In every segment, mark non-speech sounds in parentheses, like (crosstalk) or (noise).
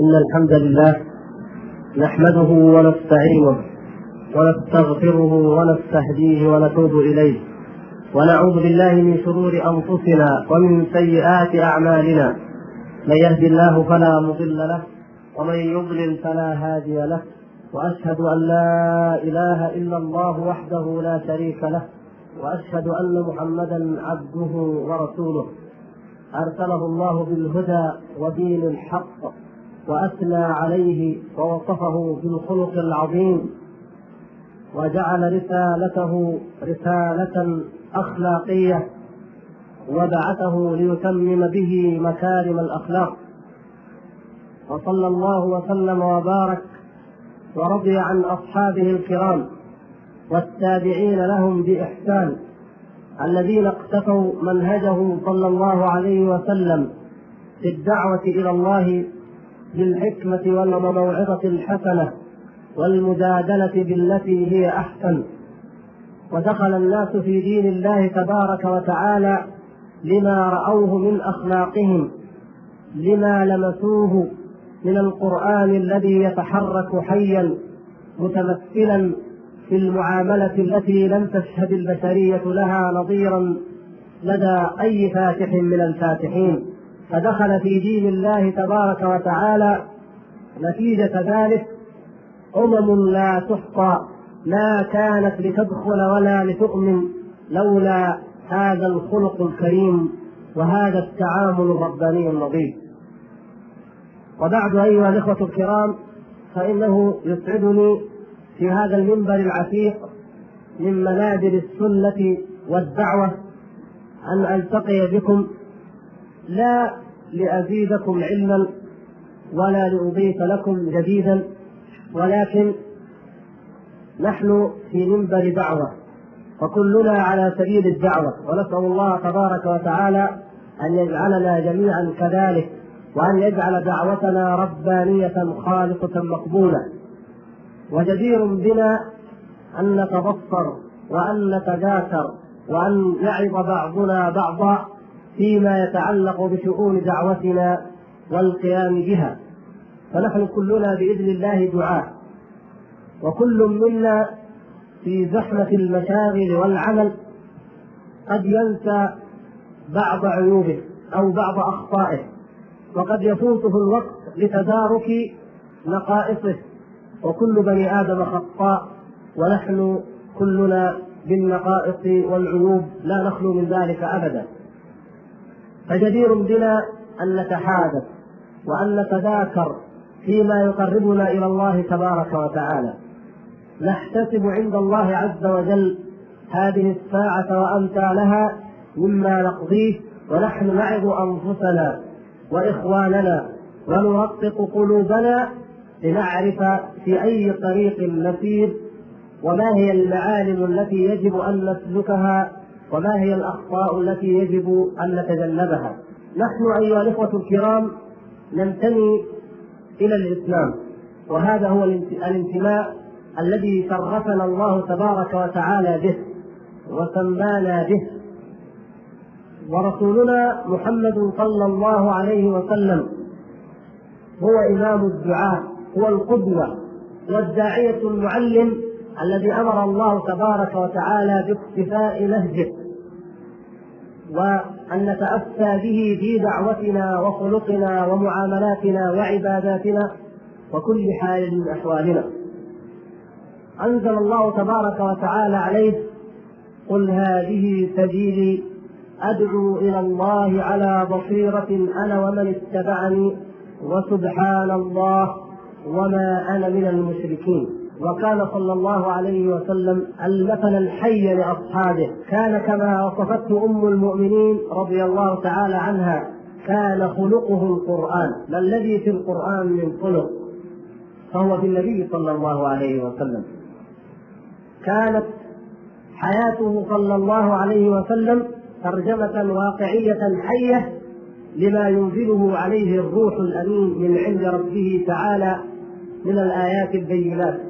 إن الحمد لله نحمده ونستعينه ونستغفره ونستهديه ونتوب إليه ونعوذ بالله من شرور أنفسنا ومن سيئات أعمالنا من يهد الله فلا مضل له ومن يضلل فلا هادي له وأشهد أن لا إله إلا الله وحده لا شريك له وأشهد أن محمدا عبده ورسوله أرسله الله بالهدى ودين الحق وأثنى عليه ووصفه بالخلق العظيم وجعل رسالته رسالة أخلاقية وبعثه ليتمم به مكارم الأخلاق. وصلى الله وسلم وبارك ورضي عن أصحابه الكرام والتابعين لهم بإحسان الذين اقتفوا منهجه صلى الله عليه وسلم في الدعوة إلى الله بالحكمة والموعظة الحسنة والمجادلة بالتي هي أحسن. ودخل الناس في دين الله تبارك وتعالى لما رأوه من أخلاقهم لما لمسوه من القرآن الذي يتحرك حيا متمثلا في المعاملة التي لم تشهد البشرية لها نظيرا لدى أي فاتح من الفاتحين. فدخل في دين الله تبارك وتعالى. نتيجة ذلك أمم لا تحصى لا كانت لتدخل ولا لتؤمن لولا هذا الخلق الكريم وهذا التعامل الرباني النظيف. وبعد أيها الإخوة الكرام فإنه يسعدني في هذا المنبر العتيق من منابر السنة والدعوة أن ألتقي بكم لا لأزيدكم علما ولا لأضيف لكم جديدا ولكن نحن في منبر دعوة وكلنا على سبيل الدعوة ونسأل الله تبارك وتعالى أن يجعلنا جميعا كذلك وأن يجعل دعوتنا ربانية خالصة مقبولة. وجدير بنا أن نتبصر وأن نتذاكر وأن يعظ بعضنا بعضا فيما يتعلق بشؤون دعوتنا والقيام بها. فنحن كلنا بإذن الله دعاة وكل منا في زحمة المشاغل والعمل قد ينسى بعض عيوبه أو بعض أخطائه وقد يفوته الوقت لتدارك نقائصه. وكل بني آدم خطاء ونحن كلنا بالنقائص والعيوب لا نخلو من ذلك أبدا. فجدير بنا أن نتحادث وأن نتذاكر فيما يقربنا إلى الله تبارك وتعالى. نحتسب عند الله عز وجل هذه الساعة وأمثالها مما نقضيه ونحن نعظ أنفسنا وإخواننا ونرقق قلوبنا لنعرف في أي طريق نسير وما هي المعالم التي يجب أن نسلكها وما هي الأخطاء التي يجب أن نتجنبها؟ نحن أيها الإخوة الكرام ننتمي إلى الإسلام وهذا هو الانتماء الذي شرفنا الله تبارك وتعالى به وسمانا به. ورسولنا محمد صلى الله عليه وسلم هو إمام الدعاء هو القدوة والداعية المعلم الذي أمر الله تبارك وتعالى باقتفاء نهجه. وأن نتأسى به في دعوتنا وخلقنا ومعاملاتنا وعباداتنا وكل حال من أحوالنا. أنزل الله تبارك وتعالى عليه قل هذه سبيلي أدعو إلى الله على بصيرة أنا ومن اتبعني وسبحان الله وما أنا من المشركين. وكان صلى الله عليه وسلم المثل الحي لأصحابه. كان كما وصفته أم المؤمنين رضي الله تعالى عنها كان خلقه القرآن ما الذي في القرآن من خلق؟ فهو في النبي صلى الله عليه وسلم. كانت حياته صلى الله عليه وسلم ترجمة واقعية حية لما ينزله عليه الروح الأمين من عند ربه تعالى من الآيات البينات.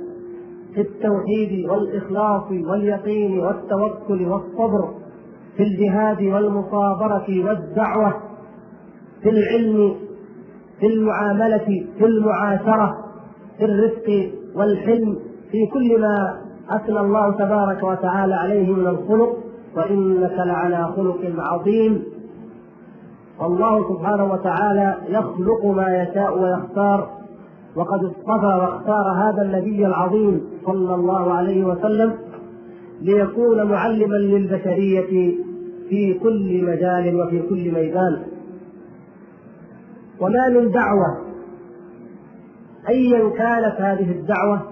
في التوحيد والإخلاص واليقين والتوكل والصبر في الجهاد والمصابرة والدعوة في العلم في المعاملة في المعاشرة في الرفق والحلم في كل ما أثنى الله تبارك وتعالى عليه من الخلق وإنك لعلى خلق عظيم. والله سبحانه وتعالى يخلق ما يشاء ويختار. وقد اصطفى واختار هذا النبي العظيم صلى الله عليه وسلم ليكون معلما للبشرية في كل مجال وفي كل ميدان. وما من دعوة أيا كانت هذه الدعوة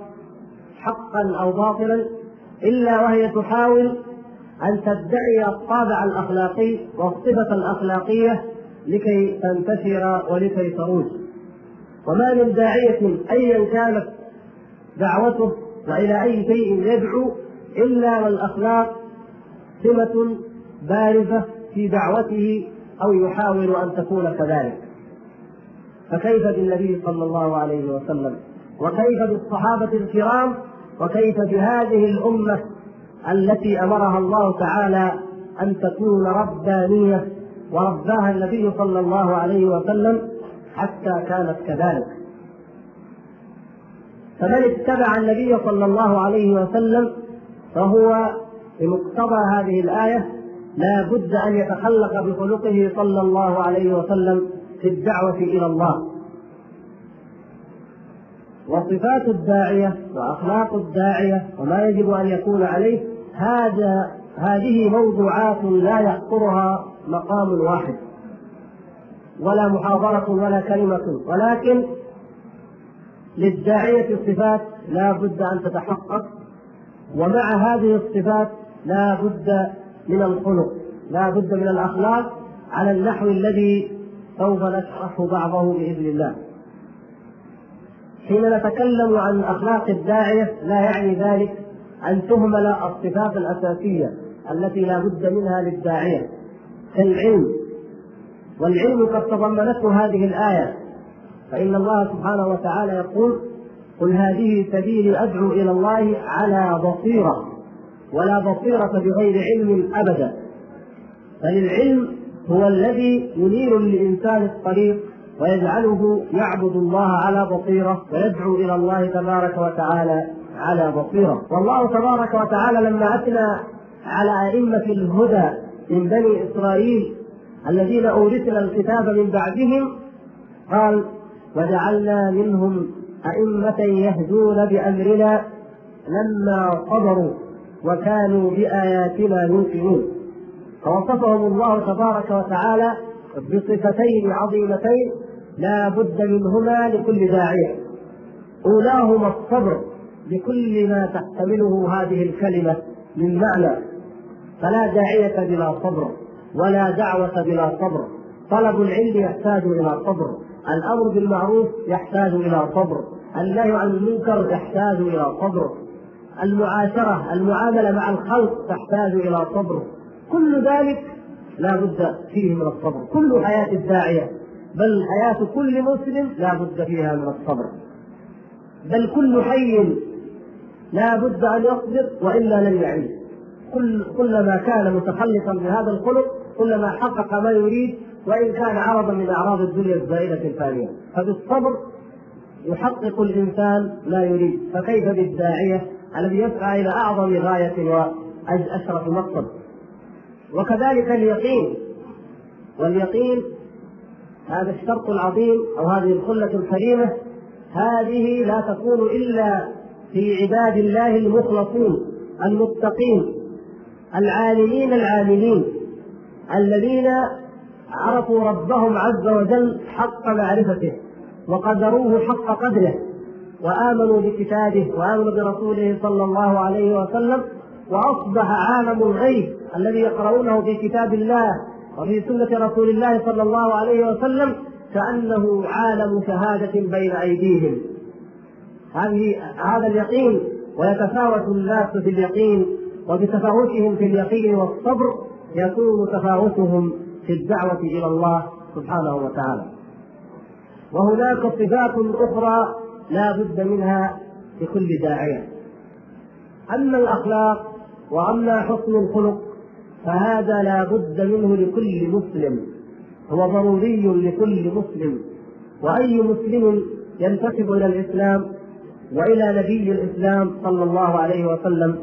حقا أو باطلا إلا وهي تحاول أن تدعي الطابع الأخلاقي والصفة الأخلاقية لكي تنتشر ولكي تروج. وما من داعية أيا كانت دعوته وإلى أي شيء يدعو إلا والأخلاق سمة بارزة في دعوته أو يحاول أن تكون كذلك. فكيف بالنبي صلى الله عليه وسلم؟ وكيف بالصحابة الكرام؟ وكيف بهذه الأمة التي أمرها الله تعالى أن تكون ربانية ورباها النبي صلى الله عليه وسلم؟ حتى كانت كذلك. فمن اتبع النبي صلى الله عليه وسلم فهو بمقتضى هذه الآية لا بد أن يتخلق بخلقه صلى الله عليه وسلم في الدعوة إلى الله. وصفات الداعية وأخلاق الداعية وما يجب أن يكون عليه هذا هذه موضوعات لا يحقرها مقام واحد. ولا محاضرة ولا كلمة. ولكن للداعية صفات لا بد أن تتحقق ومع هذه الصفات لا بد من الخلق لا بد من الأخلاق على النحو الذي سوف نشرح بعضه بإذن الله. حين نتكلم عن أخلاق الداعية لا يعني ذلك أن تهمل الصفات الأساسية التي لا بد منها للداعية. كالعلم. والعلم قد تضمنته هذه الآية. فإن الله سبحانه وتعالى يقول قل هذه سبيلي أدعو إلى الله على بصيرة ولا بصيرة بغير علم أبدا. بل العلم هو الذي ينير للإنسان الطريق ويجعله يعبد الله على بصيرة ويدعو إلى الله تبارك وتعالى على بصيرة. والله تبارك وتعالى لما أثنى على أئمة الهدى من بني إسرائيل الذين أورثنا الكتاب من بعدهم قال وجعلنا منهم أئمة يهدون بأمرنا لما صبروا وكانوا بآياتنا يوقنون. فوصفهم الله تبارك وتعالى بصفتين عظيمتين لا بد منهما لكل داعية أولاهما الصبر بكل ما تحتمله هذه الكلمة من معنى. فلا داعية بلا صبر. ولا دعوة بلا صبر. طلب العلم يحتاج إلى صبر. الأمر بالمعروف يحتاج إلى صبر. النهي عن المنكر يحتاج إلى صبر. المعاشرة المعاملة مع الخلق تحتاج إلى صبر. كل ذلك لا بد فيه من الصبر. كل حياة الداعية بل حياة كل مسلم لا بد فيها من الصبر. بل كل حي لا بد أن يصبر وإلا لن يعيش. كل كلما كان متخلقا بهذا الخلق كلما حقق ما يريد وإن كان عرضا من أعراض الدنيا الزائلة الفانية. فبالصبر يحقق الإنسان ما يريد. فكيف بالداعية الذي يسعى إلى أعظم غاية وأشرف مقصد؟ وكذلك اليقين. واليقين هذا الشرط العظيم أو هذه الخلة الكريمة هذه لا تكون إلا في عباد الله المخلصين المتقين العالمين العاملين. الذين عرفوا ربهم عز وجل حق معرفته وقدروه حق قدره وآمنوا بكتابه وآمنوا برسوله صلى الله عليه وسلم وأصبح عالم الغيب الذي يقرؤونه في كتاب الله وفي سنة رسول الله صلى الله عليه وسلم كأنه عالم شهادة بين أيديهم. هذه هذا اليقين ويتفاوت الناس في اليقين وبتفاوتهم في اليقين والصبر يكون تفاوتهم في الدعوة إلى الله سبحانه وتعالى. وهناك صفات أخرى لا بد منها لكل داعية. أما الأخلاق وأما حسن الخلق فهذا لا بد منه لكل مسلم. هو ضروري لكل مسلم. وأي مسلم ينتسب إلى الإسلام وإلى نبي الإسلام صلى الله عليه وسلم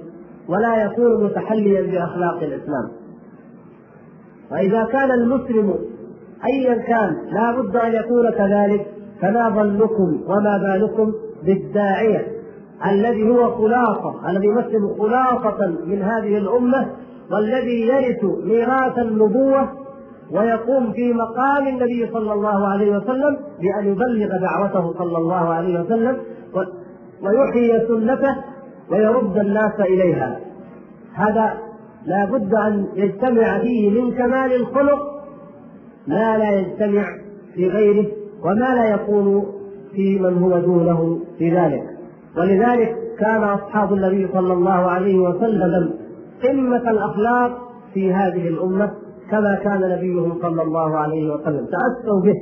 ولا يكون متحليا بأخلاق الإسلام. وإذا كان المسلم أيا كان لا بد أن يكون كذلك فما ظنكم وما بالكم بالداعية الذي هو خلاصة الذي يمثل خلاصة من هذه الأمة والذي يرث ميراث النبوة ويقوم في مقام النبي صلى الله عليه وسلم بأن يبلغ دعوته صلى الله عليه وسلم ويحيي سنته ويرد الناس إليها. هذا لا بد أن يجتمع فيه من كمال الخلق ما لا يجتمع في غيره وما لا يكون في من هو دونه في ذلك. ولذلك كان أصحاب النبي صلى الله عليه وسلم قمة الأخلاق في هذه الأمة كما كان نبيهم صلى الله عليه وسلم. تأسوا به.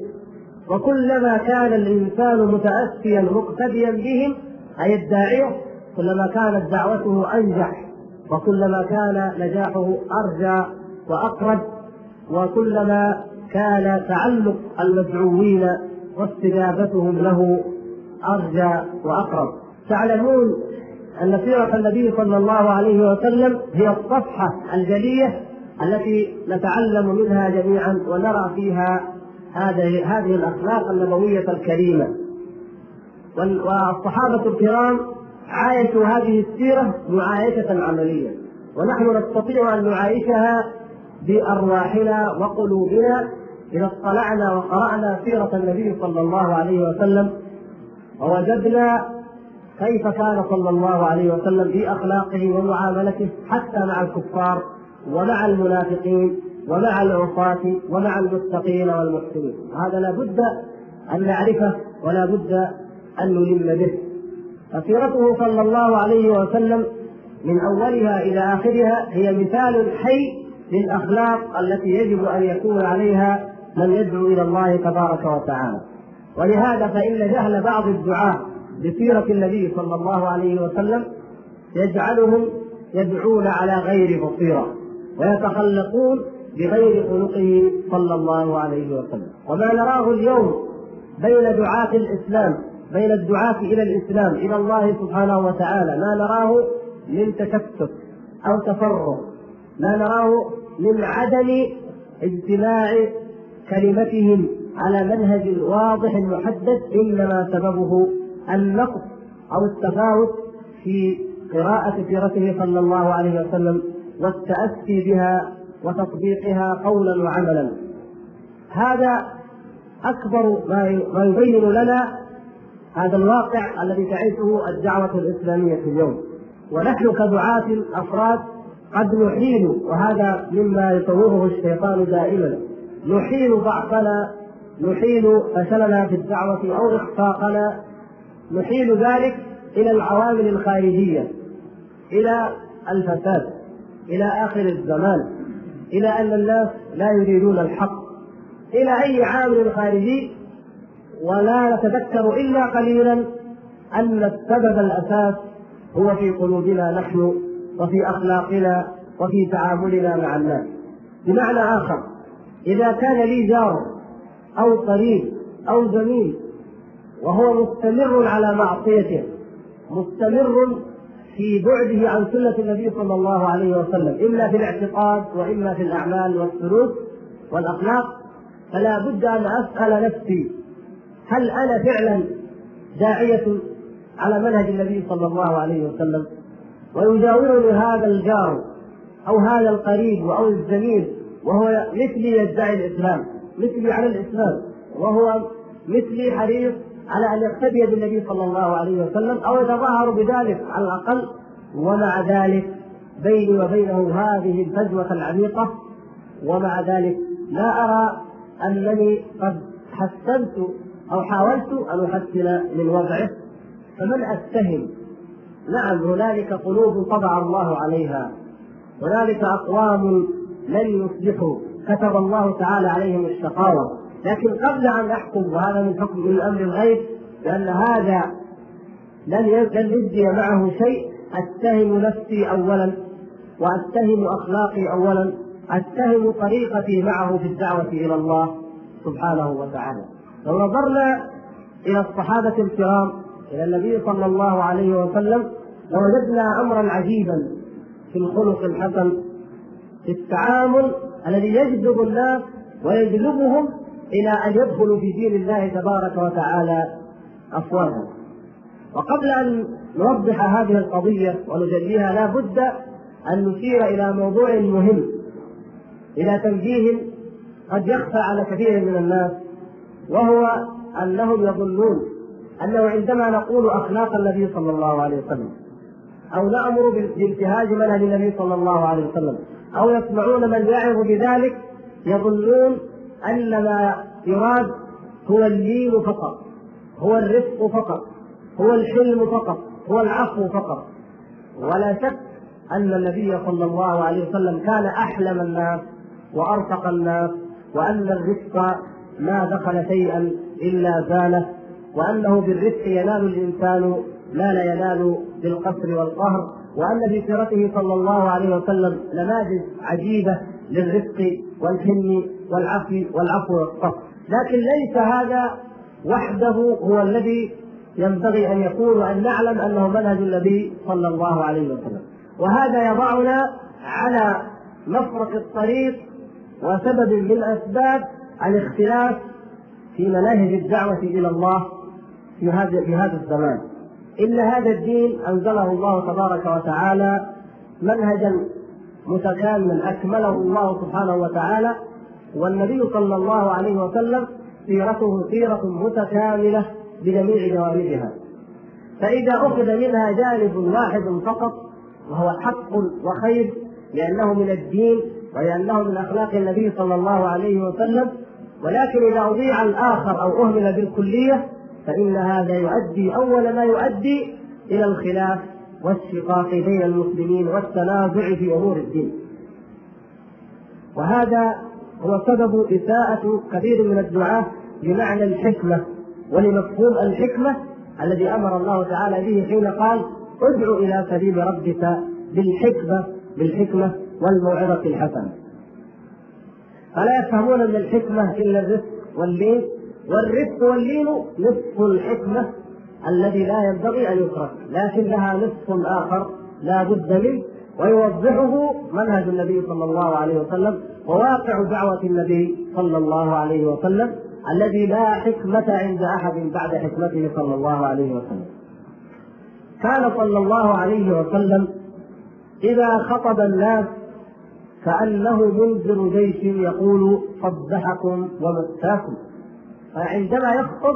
وكلما كان الإنسان متأسيا مقتديا بهم أي الداعية كلما كانت دعوته أنجح. وكلما كان نجاحه أرجى وأقرب وكلما كان تعلق المدعوين واستجابتهم له أرجى وأقرب تعلمون أن سيرة النبي صلى الله عليه وسلم هي الصفحة الجلية التي نتعلم منها جميعا ونرى فيها هذه هذه الأخلاق النبوية الكريمة. والصحابة الكرام عايشوا هذه السيرة معايشة عملية ونحن نستطيع أن نعايشها بأرواحنا وقلوبنا إذا اطلعنا وقرأنا سيرة النبي صلى الله عليه وسلم ووجدنا كيف كان صلى الله عليه وسلم في أخلاقه ومعاملته حتى مع الكفار ومع المنافقين ومع العصاة ومع المتقين والمحسنين. هذا لا بد أن نعرفه ولا بد أن نلم به. فسيرته صلى الله عليه وسلم من أولها إلى آخرها هي مثال حي للأخلاق التي يجب أن يكون عليها من يدعو إلى الله تبارك وتعالى. ولهذا فإن جهل بعض الدعاة بسيرة النبي صلى الله عليه وسلم يجعلهم يدعون على غير بصيرة ويتخلقون بغير خلقه صلى الله عليه وسلم. وما نراه اليوم بين دعاة الإسلام بين الدعاة إلى الإسلام إلى الله سبحانه وتعالى. ما نراه من تشتت أو تفرق ما نراه من عدم اجتماع كلمتهم على منهج واضح محدد إنما سببه النقص أو التفاوت في قراءة سيرته صلى الله عليه وسلم والتأسي بها وتطبيقها قولا وعملا. هذا أكبر ما يبين لنا هذا الواقع الذي تعيشه الدعوة الإسلامية اليوم. ونحن كدعاة أفراد قد نحيل وهذا مما يصوره الشيطان دائما. نحيل ضعفنا نحيل فشلنا في الدعوة أو إخفاقنا. نحيل ذلك إلى العوامل الخارجية إلى الفساد إلى آخر الزمان إلى أن الناس لا يريدون الحق. إلى أي عامل خارجي ولا نتذكر إلا قليلا أن السبب الأساس هو في قلوبنا نحن وفي أخلاقنا وفي تعاملنا مع الناس. بمعنى آخر إذا كان لي جار أو قريب أو زميل وهو مستمر على معصيته مستمر في بعده عن سنة النبي صلى الله عليه وسلم إما في الاعتقاد وإما في الأعمال والسلوك والأخلاق فلا بد أن أسأل نفسي هل أنا فعلا داعية على منهج النبي صلى الله عليه وسلم؟ ويجاورني هذا الجار أو هذا القريب أو الزميل وهو مثلي يدعي الإسلام مثلي على الإسلام وهو مثلي حريص على أن يقتدي بالنبي صلى الله عليه وسلم أو يتظاهر بذلك على الأقل. ومع ذلك بيني وبينه هذه الفجوة العميقة ومع ذلك لا أرى أنني قد حسنت أو حاولت أن أحسن من وضعه فمن اتهم نعم هنالك قلوب طبع الله عليها هنالك أقوام لن يصلحوا كتب الله تعالى عليهم الشقاوة. لكن قبل أن أحكم وهذا من حكم من أمر الغيب لأن هذا لن لن يجزي معه شيء اتهم نفسي اولا واتهم أخلاقي اولا اتهم طريقتي معه في الدعوة إلى الله سبحانه وتعالى. لو نظرنا إلى الصحابة الكرام إلى النبي صلى الله عليه وسلم لوجدنا أمرا عجيبا في الخلق الحسن في التعامل الذي يجذب الناس ويجلبهم إلى أن يدخلوا في دين الله تبارك وتعالى أفواجا وقبل أن نوضح هذه القضية ونجليها لا بد أن نشير إلى موضوع مهم إلى تنبيه قد يخفى على كثير من الناس. وهو أنهم يظنون أنه عندما نقول أخلاق النبي صلى الله عليه وسلم أو نأمر بانتهاج منهج النبي صلى الله عليه وسلم أو يسمعون من يعظ بذلك يظنون أن ما يراد هو اللين فقط هو الرفق فقط هو الحلم فقط هو العفو فقط. ولا شك أن النبي صلى الله عليه وسلم كان أحلم الناس وأرفق الناس وأن الرفق ما دخل شيئا إلا زاله وأنه بالرفق ينال الإنسان ما لا ينال بالقصر والقهر وأن في سيرته صلى الله عليه وسلم نماذج عجيبة للرفق والحلم والعفو والعفو والصفح لكن ليس هذا وحده هو الذي ينبغي أن يكون وأن نعلم أنه منهج النبي صلى الله عليه وسلم. وهذا يضعنا على مفرق الطريق وسبب من أسباب الاختلاف في مناهج الدعوة إلى الله في هذا في هذا الزمان. ان هذا الدين أنزله الله تبارك وتعالى منهجا متكاملا أكمله الله سبحانه وتعالى والنبي صلى الله عليه وسلم سيرته سيرة متكاملة بجميع جوانبها. فإذا أخذ منها جانب واحد فقط وهو حق وخير لأنه من الدين ولأنه من أخلاق النبي صلى الله عليه وسلم ولكن إذا أضيع الآخر أو أهمل بالكلية فإن هذا يؤدي أول ما يؤدي إلى الخلاف والشقاق بين المسلمين والتنازع في أمور الدين. وهذا هو سبب إساءة كثير من الدعاة بمعنى الحكمة ولمفهوم الحكمة الذي أمر الله تعالى به حين قال ادع إلى سبيل ربك بالحكمة بالحكمة والموعظة الحسنة. فلا يفهمون من الحكمة إلا الرفق واللين والرفق واللين نصف الحكمة الذي لا ينبغي أن يترك لكن لها نصف آخر لا بد منه ويوضحه منهج النبي صلى الله عليه وسلم وواقع دعوة النبي صلى الله عليه وسلم الذي لا حكمة عند أحد بعد حكمته صلى الله عليه وسلم. كان صلى الله عليه وسلم إذا خطب الناس كأنه منذر جيش يقول صبحكم ومساكم. فعندما يخطب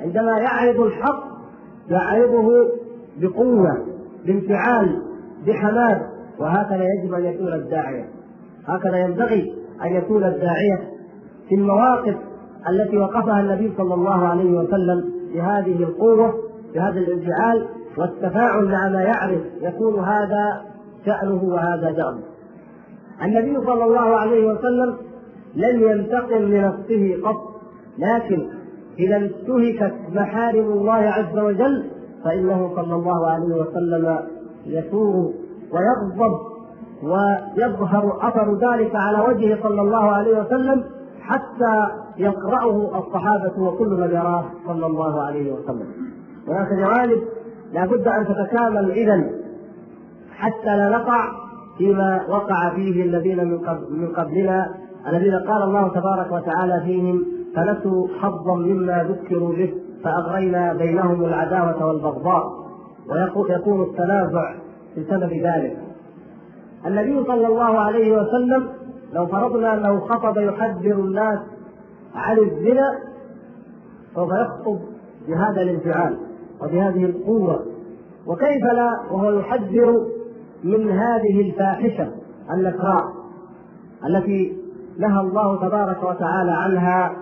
عندما يعرض الحق يعرضه بقوة بانفعال بحماس وهكذا يجب أن يكون الداعية. هكذا ينبغي أن يكون الداعية في المواقف التي وقفها النبي صلى الله عليه وسلم بهذه القوة بهذا الانفعال والتفاعل مع ما يعرف يكون هذا شأنه وهذا دأبه النبي صلى الله عليه وسلم لم ينتقم لنفسه قط لكن إذا انتهكت محارم الله عز وجل فإنه صلى الله عليه وسلم يثور ويغضب ويظهر أثر ذلك على وجهه صلى الله عليه وسلم حتى يقرأه الصحابة وكل من يراه صلى الله عليه وسلم. هناك جوانب لابد أن تتكامل إذا حتى لا نقع فيما وقع فيه الذين من من قبلنا الذين قال الله تبارك وتعالى فيهم فنسوا حظا مما ذكروا به فأغرينا بينهم العداوة والبغضاء ويكون التنازع بسبب ذلك. النبي صلى الله عليه وسلم لو فرضنا انه خطب يحذر الناس عن الزنا سوف يخطب بهذا الانفعال وبهذه القوة. وكيف لا؟ وهو يحذر من هذه الفاحشة النكراء التي نهى الله تبارك وتعالى عنها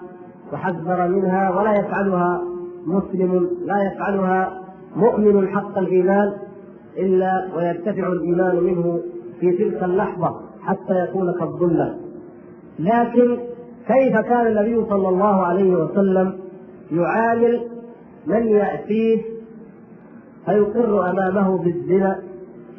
وحذر منها ولا يفعلها مسلم لا يفعلها مؤمن حق الإيمان إلا ويرتفع الإيمان منه في تلك اللحظة حتى يكون كالظلة. لكن كيف كان النبي صلى الله عليه وسلم يعامل من يأتيه فيقر أمامه بالزنا؟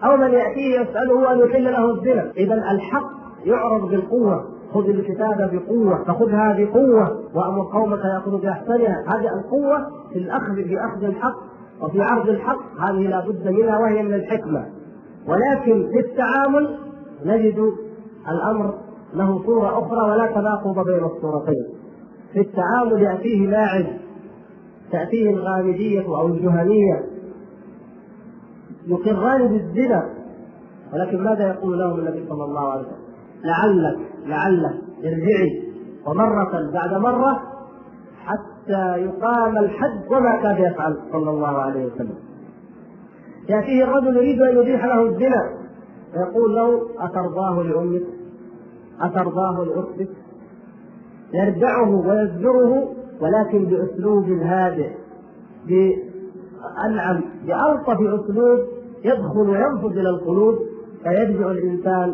أو من يأتيه يسأله أن يحل له الزنا. إذا الحق يعرض بالقوة. خذ الكتاب بقوة. فخذها بقوة وأمر قومك يأخذوا بأحسنها. هذه القوة في الأخذ بأخذ الحق وفي عرض الحق. هذه لا بد منها وهي من الحكمة. ولكن في التعامل نجد الأمر له صورة أخرى ولا تناقض بين الصورتين. في التعامل يأتيه لاعب تأتيه الغامدية أو الجهنية. يقران بالزنا. ولكن ماذا يقول لهم النبي صلى الله عليه وسلم؟ لعلك لعلك ارجعي. ومرة بعد مرة حتى يقام الحد وما كاد يفعل صلى الله عليه وسلم. يأتيه الرجل يريد أن يبيح له الزنا. فيقول له أترضاه لأمك؟ أترضاه لأختك؟ يردعه ويزجره ولكن بأسلوب هادئ بأنعم بألطف أسلوب يدخل وينفذ إلى القلوب فيرجع الإنسان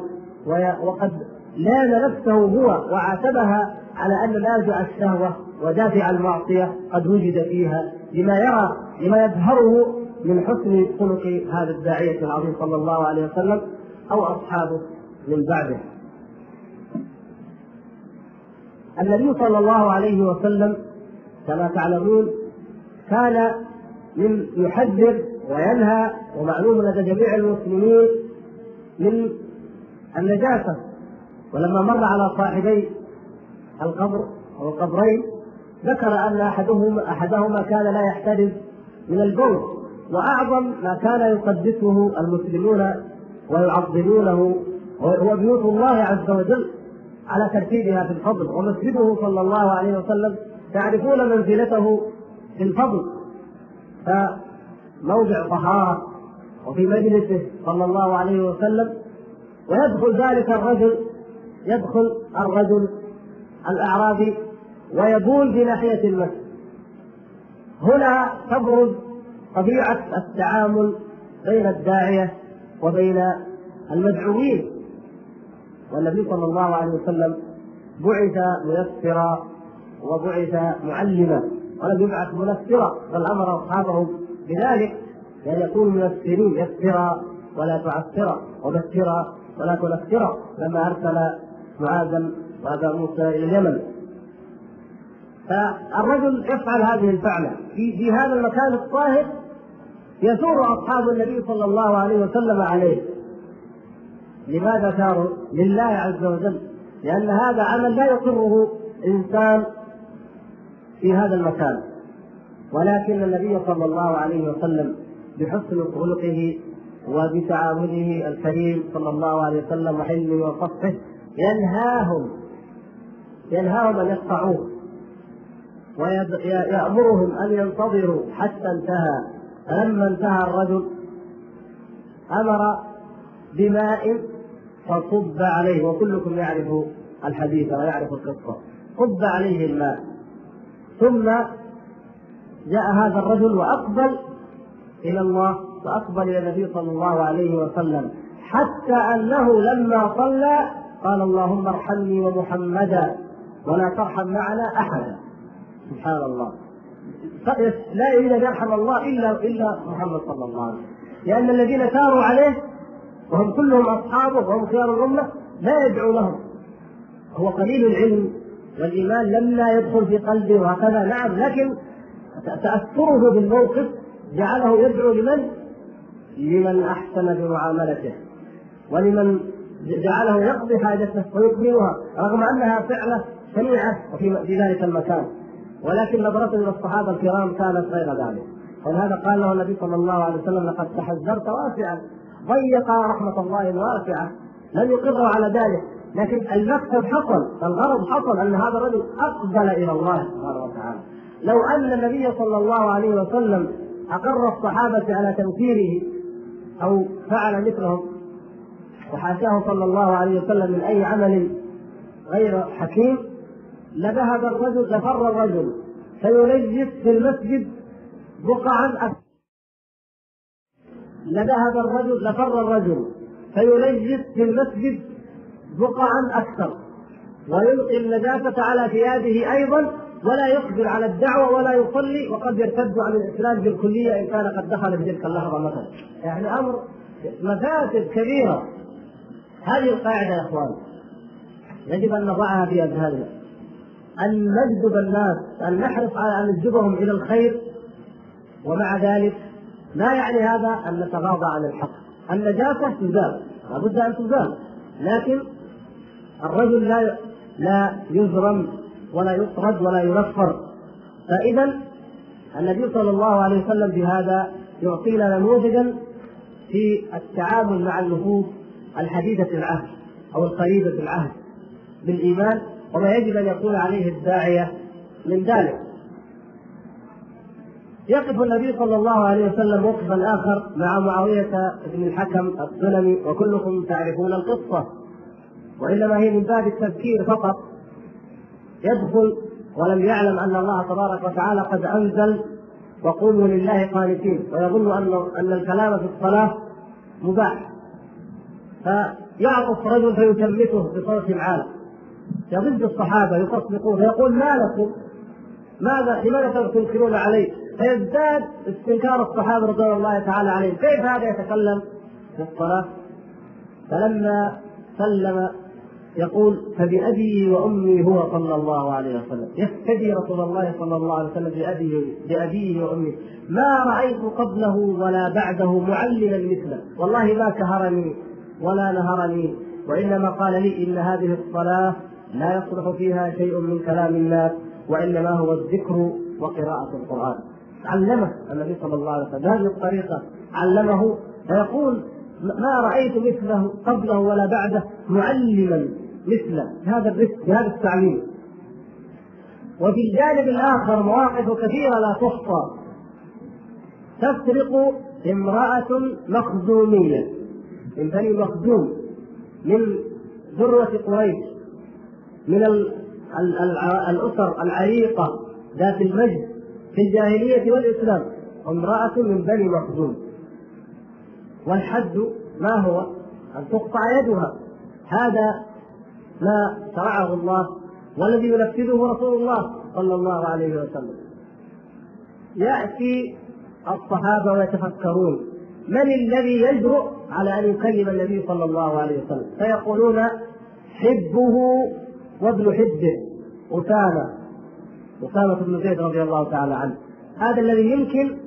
وقد لام نفسه هو وعاتبها على أن نازع الشهوة ودافع المعصية قد وجد فيها لما يرى لما يظهره من حسن خلق هذا الداعية العظيم صلى الله عليه وسلم أو أصحابه من بعده. النبي صلى الله عليه وسلم كما تعلمون كان من يحذر وينهى ومعلوم لدى جميع المسلمين من النجاسة. ولما مر على صاحبي القبر أو القبرين ذكر أن أحدهما أحدهما كان لا يحترز من البول وأعظم ما كان يقدسه المسلمون ويعظمونه هو بيوت الله عز وجل على ترتيبها في الفضل ومسجده صلى الله عليه وسلم تعرفون منزلته في الفضل. فموضع طهارة وفي مجلسه صلى الله عليه وسلم ويدخل ذلك الرجل يدخل الرجل الأعرابي ويبول في ناحية المسجد. هنا تبرز طبيعة التعامل بين الداعية وبين المدعوين. والنبي صلى الله عليه وسلم بعث ميسرا وبعث معلما ولم يبعث منفرا بل أمر أصحابه بذلك بان يكونوا ميسرين يسرا ولا تعسرا وبشرا ولا تنفرا لما أرسل معاذا وأبا موسى إلى اليمن. فالرجل يفعل هذه الفعلة. في في هذا المكان الطاهر يثور أصحاب النبي صلى الله عليه وسلم عليه. لماذا ثاروا؟ لله عز وجل. لأن هذا عمل لا يقره انسان في هذا المكان. ولكن النبي صلى الله عليه وسلم بحسن خلقه وبتعامله الكريم صلى الله عليه وسلم وحلمه وصفه ينهاهم ينهاهم أن يقطعوه ويأمرهم أن ينتظروا حتى انتهى. فلما انتهى الرجل أمر بماء فصب عليه وكلكم يعرف الحديث ويعرف القصة. صب عليه الماء ثم جاء هذا الرجل وأقبل إلى الله وأقبل إلى النبي صلى الله عليه وسلم حتى أنه لما صلى قال اللهم ارحمني ومحمدا ولا ترحم معنا أحدا. سبحان الله. لا يريد أن يرحم الله إلا إلا محمد صلى الله عليه وسلم. لأن الذين ساروا عليه وهم كلهم أصحابه وهم خيار الأمة لا يدعو لهم. هو قليل العلم والإيمان لما يدخل في قلبه وهكذا نعم لكن تأثره بالموقف جعله يدعو لمن؟ لمن أحسن بمعاملته. ولمن جعله يقضي حاجته ويكملها رغم أنها فعلة شنيعه في ذلك المكان. ولكن نظرته إلى الصحابة الكرام كانت غير ذلك. ولهذا قال له النبي صلى الله عليه وسلم لقد تحذرت واسعا ضيق رحمة الله الواسعه لم يقره على ذلك. لكن المكسب حصل الغرض حصل أن هذا الرجل أقبل إلى الله سبحانه وتعالى. لو أن النبي صلى الله عليه وسلم أقر الصحابة على تنكيره أو فعل مثلهم وحاشاه صلى الله عليه وسلم من أي عمل غير حكيم لذهب الرجل لفر الرجل فينجس في المسجد بقعا أكثر لذهب الرجل لفر الرجل فينجس في المسجد بقعا أكثر ويلقي النجاسة على ثيابه أيضا ولا يقدر على الدعوة ولا يصلي وقد يرتد عن الإسلام بالكلية إن كان قد دخل في تلك اللحظة مثلا. يعني أمر مفاسد كبيرة. هذه القاعدة يا إخوان. يجب أن نضعها في أذهاننا. أن نجذب الناس أن نحرص على أن نجذبهم إلى الخير. ومع ذلك لا يعني هذا أن نتغاضى عن الحق. النجاسة تزال لابد أن تزال. لكن الرجل لا لا يزرم ولا يطرد ولا ينفر فإذا النبي صلى الله عليه وسلم بهذا يعطينا نموذجا في التعامل مع النفوس الحديثة العهد أو القريبة العهد بالإيمان وما يجب أن يكون عليه الداعية من ذلك. يقف النبي صلى الله عليه وسلم موقفا آخر مع معاوية بن الحكم السلمي وكلكم تعرفون القصة. وإنما هي من باب التذكير فقط. يدخل ولم يعلم أن الله تبارك وتعالى قد أنزل وقوموا لله قانتين. ويظن أن أن الكلام في الصلاة مباح. فيعطف رجل فيشمته بصوت عالي يضد الصحابة يصفقون فيقول ما لكم؟ ماذا لماذا تنكرون علي؟ فيزداد استنكار الصحابة رضي الله تعالى عليهم، كيف هذا يتكلم في الصلاة؟ فلما سلم يقول فبأبي وأمي هو صلى الله عليه وسلم. يفتدي رسول الله صلى الله عليه وسلم بأبيه بأبيه وأمه ما رأيت قبله ولا بعده معلما مثله. والله ما كهرني ولا نهرني وإنما قال لي إن هذه الصلاة لا يصلح فيها شيء من كلام الناس وإنما هو الذكر وقراءة القرآن. علمه النبي صلى الله عليه وسلم. بهذه الطريقة علمه فيقول ما رأيت مثله قبله ولا بعده معلما. مثله بهذا الرفق بهذا التعليم. وفي الجانب الآخر مواقف كثيرة لا تحصى تسرق امرأة مخزومية من بني مخزوم من ذروة قريش من الأسر العريقة ذات المجد في الجاهلية والإسلام. امرأة من بني مخزوم. والحد ما هو؟ أن تقطع يدها. هذا ما شرعه الله والذي ينفذه رسول الله صلى الله عليه وسلم. يأتي الصحابة ويتفكرون من الذي يجرؤ على أن يكلم النبي صلى الله عليه وسلم؟ فيقولون حبه وابن حبه أسامة أسامة بن زيد رضي الله تعالى عنه. هذا الذي يمكن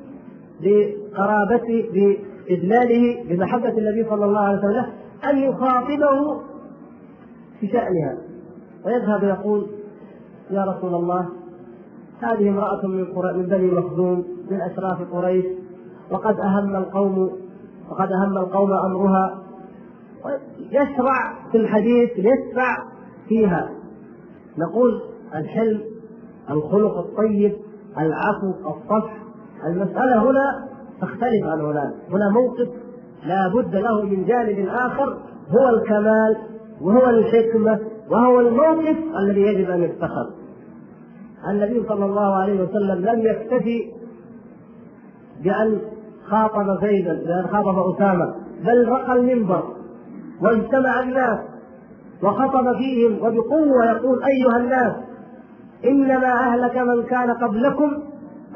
بقرابته بإذلاله بمحبة النبي صلى الله عليه وسلم أن يخاطبه في شأنها. ويذهب يقول يا رسول الله هذه امرأة من من بني مخزوم من أشراف قريش وقد أهم القوم وقد أهم القوم أمرها. يشرع في الحديث يشرع فيها. نقول الحلم الخلق الطيب العفو الصفح. المسألة هنا تختلف عن هناك. هنا موقف لا بد له من جانب آخر هو الكمال. وهو الحكمة وهو الموقف الذي يجب أن يتخذ النبي صلى الله عليه وسلم لم يكتفي بأن خاطب زيدا بأن خاطب أسامة بل رقى المنبر واجتمع الناس وخطب فيهم وبقوة يقول أيها الناس إنما أهلك من كان قبلكم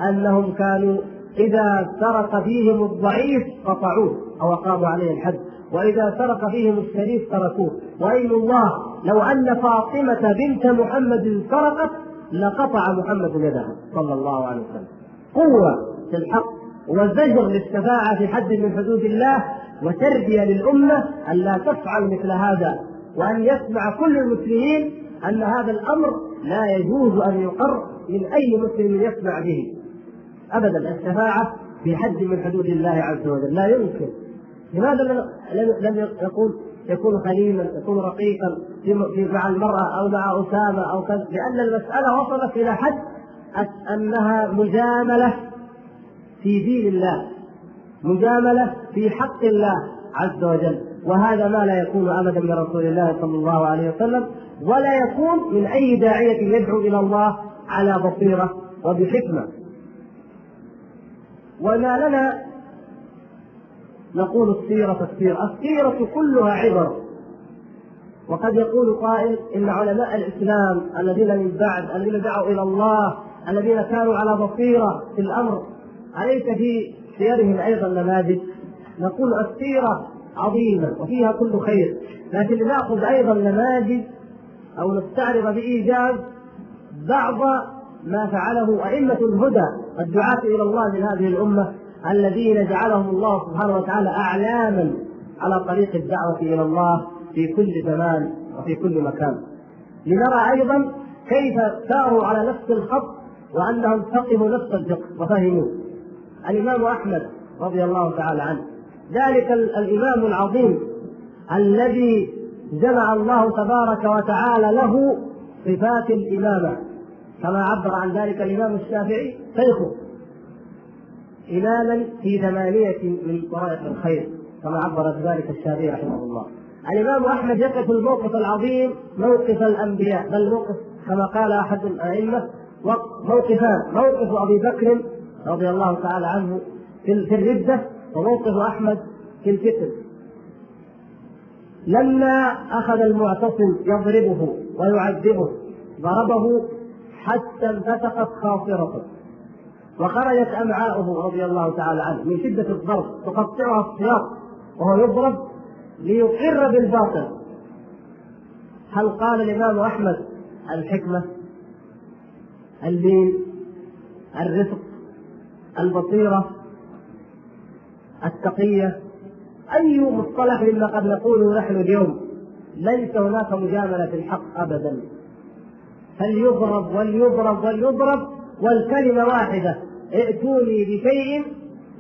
أنهم كانوا إذا سرق فيهم الضعيف قطعوه أو أقاموا عليه الحد. وإذا سرق فيهم الشريف تركوه. وأيم الله لو أن فاطمة بنت محمد سرقت لقطع محمد يدها صلى الله عليه وسلم. قوة في الحق وزجر للشفاعة في حد من حدود الله وتربية للأمة أن لا تفعل مثل هذا وأن يسمع كل المسلمين أن هذا الأمر لا يجوز أن يقر من أي مسلم يسمع به. أبدا الشفاعة في حد من حدود الله عز وجل. لا يمكن لماذا لم يقول يكون خليلا يكون رقيقا في مع المرأة أو مع أسامة أو كذا؟ لأن المسألة وصلت إلى حد أنها مجاملة في دين الله مجاملة في حق الله عز وجل. وهذا ما لا يكون أبدا من رسول الله صلى الله عليه وسلم ولا يكون من أي داعية يدعو إلى الله على بصيرة وبحكمة. وما لنا نقول السيرة السيرة. السيرة كلها عبر. وقد يقول قائل إن علماء الإسلام الذين من بعد الذين دعوا إلى الله الذين كانوا على بصيرة في الأمر أليس في سيرهم أيضا نماذج؟ نقول السيرة عظيمة وفيها كل خير لكن لنأخذ أيضا نماذج أو نستعرض بإيجاز بعض ما فعله أئمة الهدى الدعاة إلى الله من هذه الأمة. الذين جعلهم الله سبحانه وتعالى أعلاما على طريق الدعوة إلى الله في كل زمان وفي كل مكان. لنرى أيضا كيف ساروا على نفس الخط وأنهم فقهوا نفس الفقه وفهموه الإمام أحمد رضي الله تعالى عنه. ذلك الإمام العظيم الذي جمع الله تبارك وتعالى له صفات الإمامة. كما عبر عن ذلك الإمام الشافعي شيخه. إماما في ثمانية من طرائق الخير كما عبر بذلك الشافعي رحمه الله. الإمام أحمد يقف الموقف العظيم موقف الأنبياء بل موقف كما قال أحد الأئمة موقفان موقف أبي بكر رضي الله تعالى عنه في الردة وموقف أحمد في الفتن لما أخذ المعتصم يضربه ويعذبه ضربه حتى انفتقت خاصرته. وخرجت أمعاؤه رضي الله تعالى عنه من شدة الضرب تقطعها السياط وهو يضرب ليقر بالباطل. هل قال الإمام أحمد الحكمة اللين الرفق البصيرة التقية؟ أي مصطلح مما قد نقوله نحن اليوم؟ ليس هناك مجاملة في الحق أبدا. فليضرب وليضرب وليضرب والكلمة واحدة ائتوني بشيء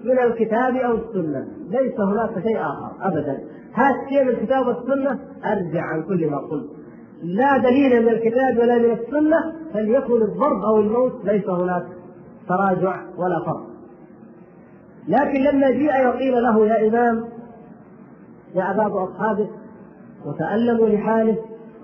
من الكتاب أو السنة. ليس هناك شيء آخر أبدا. هات شيء من الكتاب والسنة أرجع عن كل ما قلت. لا دليل من الكتاب ولا من السنة فليكن الضرب أو الموت ليس هناك تراجع ولا فرق. لكن لما جيء وقيل له يا إمام جاء بعض أصحابه وتألموا لحاله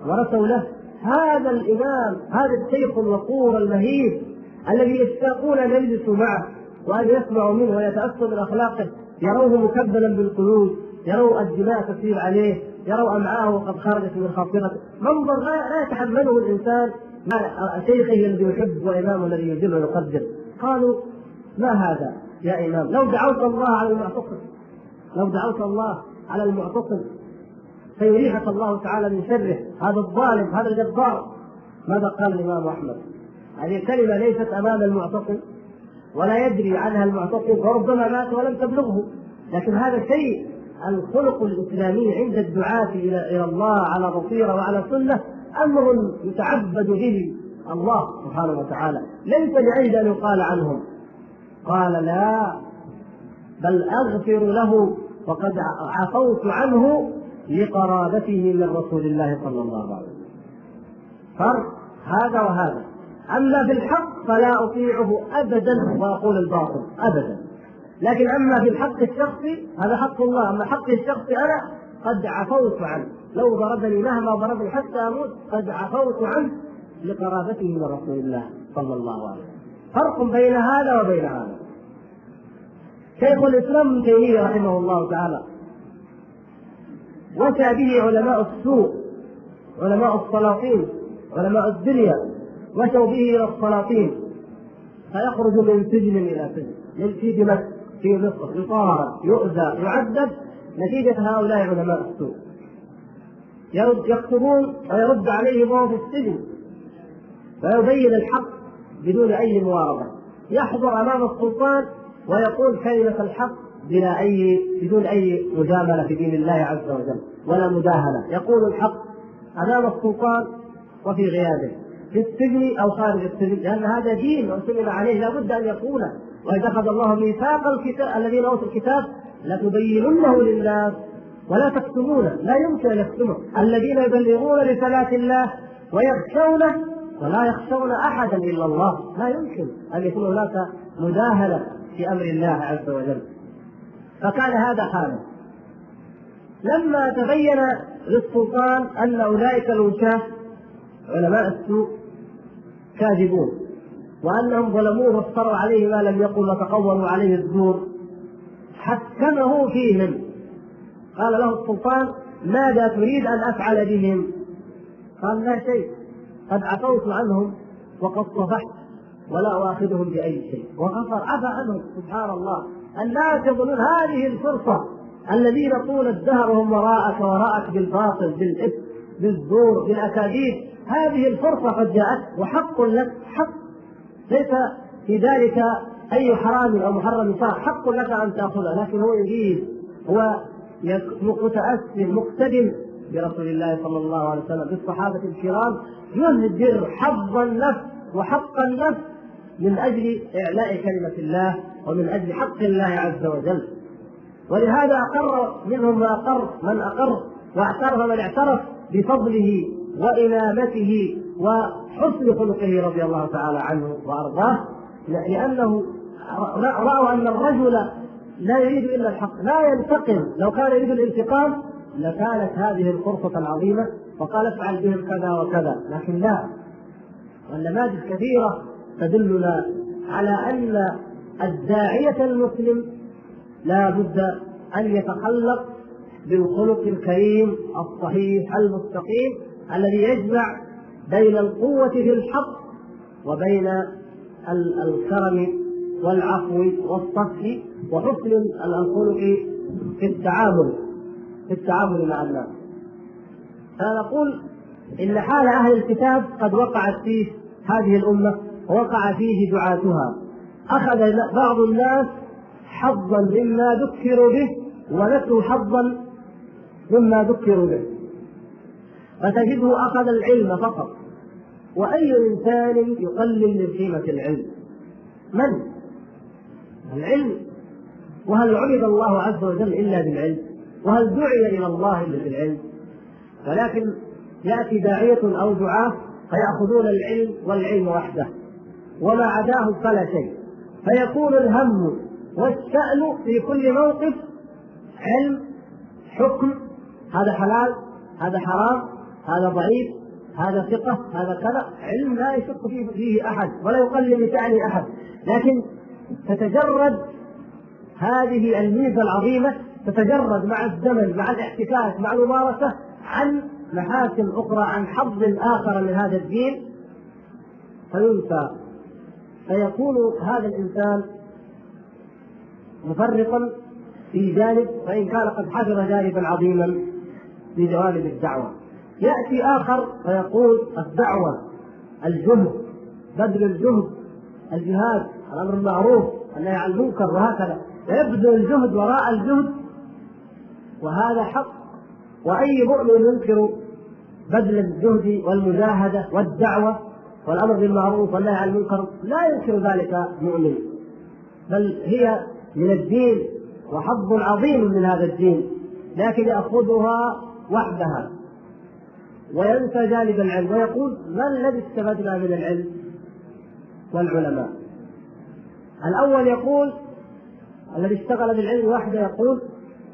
ورثوا له هذا الإمام هذا الشيخ الوقور المهيب الذي يشتاقون أن يجلسوا معه وأن يسمعوا منه ويتأثروا من أخلاقه يروه مكبلا بالقيود يروا الدماء تسير عليه يروا أمعاءه قد خرجت من خاصرته منظر لا يتحمله الإنسان مع شيخه الذي يحب وإمامه الذي يجل ويقدر. قالوا ما هذا يا إمام؟ لو دعوت الله على المعتصم لو دعوت الله على المعتصم فيريحك الله تعالى من شره. هذا الظالم هذا الجبار. ماذا قال الإمام أحمد؟ هذه الكلمة ليست أمام المعتصم ولا يدري عنها المعتصم وربما مات ولم تبلغه. لكن هذا شيء الخلق الإسلامي عند الدعاة إلى الله على بصيرة وعلى سنة أمر يتعبد به الله سبحانه وتعالى. ليس لأجل أن يقال عنهم. قال لا بل أغفر له وقد عفوت عنه لقرابته من رسول الله صلى الله عليه وسلم. فرق هذا وهذا. أما في الحق فلا أطيعه أبدا وأقول الباطل أبدا. لكن أما في الحق الشخصي هذا حق الله أما حقي الشخصي أنا قد عفوت عنه. لو ضربني مهما ضربني حتى أموت قد عفوت عنه لقرابته من رسول الله صلى الله عليه وسلم. فرق بين هذا وبين هذا. شيخ الإسلام ابن تيمية رحمه الله تعالى وسع به علماء السوء علماء السلاطين علماء الدنيا مشوا به إلى السلاطين فيخرج من سجن إلى سجن من في دمشق في مصر يطارد يؤذى يعذب نتيجة هؤلاء علماء السوء. يكتبون ويرد عليه وهو في السجن فيبين الحق بدون أي مواربه يحضر أمام السلطان ويقول كلمة الحق بلا أي بدون أي مجاملة في دين الله عز وجل ولا مداهنة يقول الحق أمام السلطان وفي غيابه. في السجن أو خارج السجن لأن هذا دين أرسل عليه لابد أن يكون وإذا أخذ الله ميثاق الكتاب الذين أوتوا الكتاب لتبيننه للناس ولا تكتمونه. لا يمكن أن يكتمه. الذين يبلغون رسالات الله ويخشونه ولا يخشون أحدا إلا الله. لا يمكن أن يكون هناك مداهنة في أمر الله عز وجل. فكان هذا حاله لما تبين للسلطان أن أولئك الوشاة علماء السوء كاذبون. وأنهم ظلموه وافتروا عليه ما لم يقل وتقولوا عليه الزور حكمه فيهم. قال له السلطان ماذا تريد أن أفعل بهم؟ قال لا شيء. قد عفوت عنهم وقد صفحت ولا أؤاخذهم بأي شيء. وغفر عفى عنهم. سبحان الله. الناس يظنون هذه الفرصة. الذين طول الدهر هم وراءك وراءك بالباطل بالإثم بالزور بالأكاذيب. هذه الفرصة قد جاءت وحق لك حق. ليس في ذلك أي حرام أو محرم صار. حق لك أن تأخذه لكن هو يريد هو متأثر مقتدم برسول الله صلى الله عليه وسلم بالصحابة الكرام. يهدر حظ النفس وحق النفس من أجل إعلاء كلمة الله ومن أجل حق الله عز وجل. ولهذا أقر منهم ما أقر من أقر واعترف من اعترف بفضله. وإمامته وحسن خلقه رضي الله تعالى عنه وأرضاه لأنه رأوا أن الرجل لا يريد إلا الحق لا ينتقم. لو كان يريد الانتقام لكانت هذه الفرصة العظيمة وقال افعل بهم كذا وكذا لكن لا. والنماذج كثيرة تدلنا على أن الداعية المسلم لا بد أن يتخلق بالخلق الكريم الصحيح المستقيم الذي يجمع بين القوة في الحق وبين الكرم والعفو والصفح وحسن الخلق في التعامل في التعامل مع الناس. فنقول إن حال أهل الكتاب قد وقعت فيه هذه الأمة ووقع فيه دعاتها. أخذ بعض الناس حظا مما ذكروا به ونسوا حظا مما ذكروا به. فتجده أخذ العلم فقط. وأي إنسان يقلل من قيمة العلم؟ من؟ العلم. وهل عبد الله عز وجل إلا بالعلم؟ وهل دعي إلى الله إلا بالعلم؟ ولكن يأتي داعية أو دعاة فيأخذون العلم والعلم وحده. وما عداه فلا شيء. فيكون الهم والشأن في كل موقف علم حكم هذا حلال هذا حرام. هذا ضعيف هذا ثقة هذا كذا. علم لا يشك فيه, فيه أحد ولا يقلل من أحد. لكن تتجرد هذه الميزة العظيمة تتجرد مع الزمن مع الاحتكاك مع الممارسة عن محاسن أخرى عن حظ آخر من هذا الدين. فينسى. فيكون هذا الإنسان مفرطا في جانب وإن كان قد حفظ جانبا عظيما في جوانب الدعوة. يأتي آخر فيقول الدعوة الجهد بذل الجهد الجهاد الأمر بالمعروف النهي عن المنكر وهكذا. يبذل الجهد وراء الجهد وهذا حق. وأي مؤمن ينكر بذل الجهد والمجاهدة والدعوة والأمر بالمعروف والنهي عن المنكر لا ينكر ذلك مؤمن. بل هي من الدين وحظ عظيم من هذا الدين لكن يأخذها وحدها. وينسى جانب العلم ويقول ما الذي استفدنا من العلم والعلماء؟ الأول يقول الذي اشتغل بالعلم وحده يقول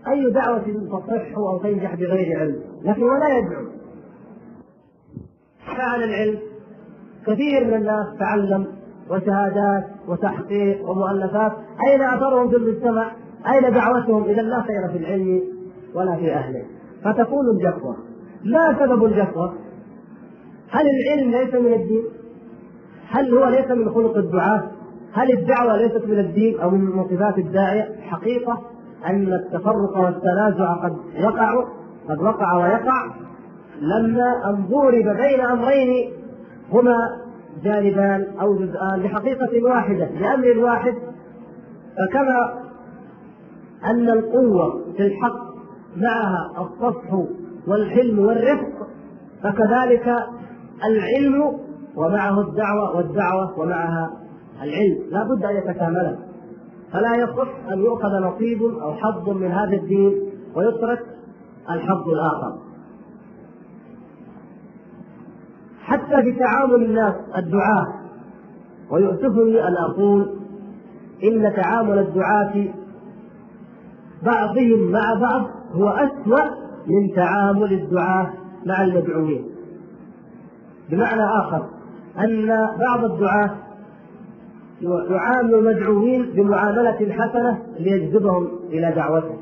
أي دعوة تصح أو تنجح بغير علم؟ لكن ولا يدعو. فعل العلم. كثير من الناس تعلم وشهادات وتحقيق ومؤلفات. أين أثرهم في المجتمع؟ أين دعوتهم؟ إذا لا خير في العلم ولا في أهله. فتكون الجفوة ما سبب الجفوة؟ هل العلم ليس من الدين؟ هل هو ليس من خلق الدعاة؟ هل الدعوة ليست من الدين أو من صفات الداعية؟ حقيقة أن التفرق والتنازع قد وقعوا قد وقع ويقع لما أن ضرب بين أمرين هما جانبان أو جزءان لحقيقة واحدة لأمر واحد فكما أن القوة في الحق معها الصفح والحلم والرفق فكذلك العلم ومعه الدعوة والدعوة ومعها العلم. لا بد أن يتكاملا فلا يصح أن يؤخذ نصيب أو حظ من هذا الدين ويترك الحظ الآخر. حتى في تعامل الناس الدعاة ويؤسفني أن أقول إن تعامل الدعاة بعضهم مع بعض هو أسوأ من تعامل الدعاة مع المدعوين. بمعنى آخر أن بعض الدعاة يعامل المدعوين بمعاملة حسنة ليجذبهم إلى دعوته.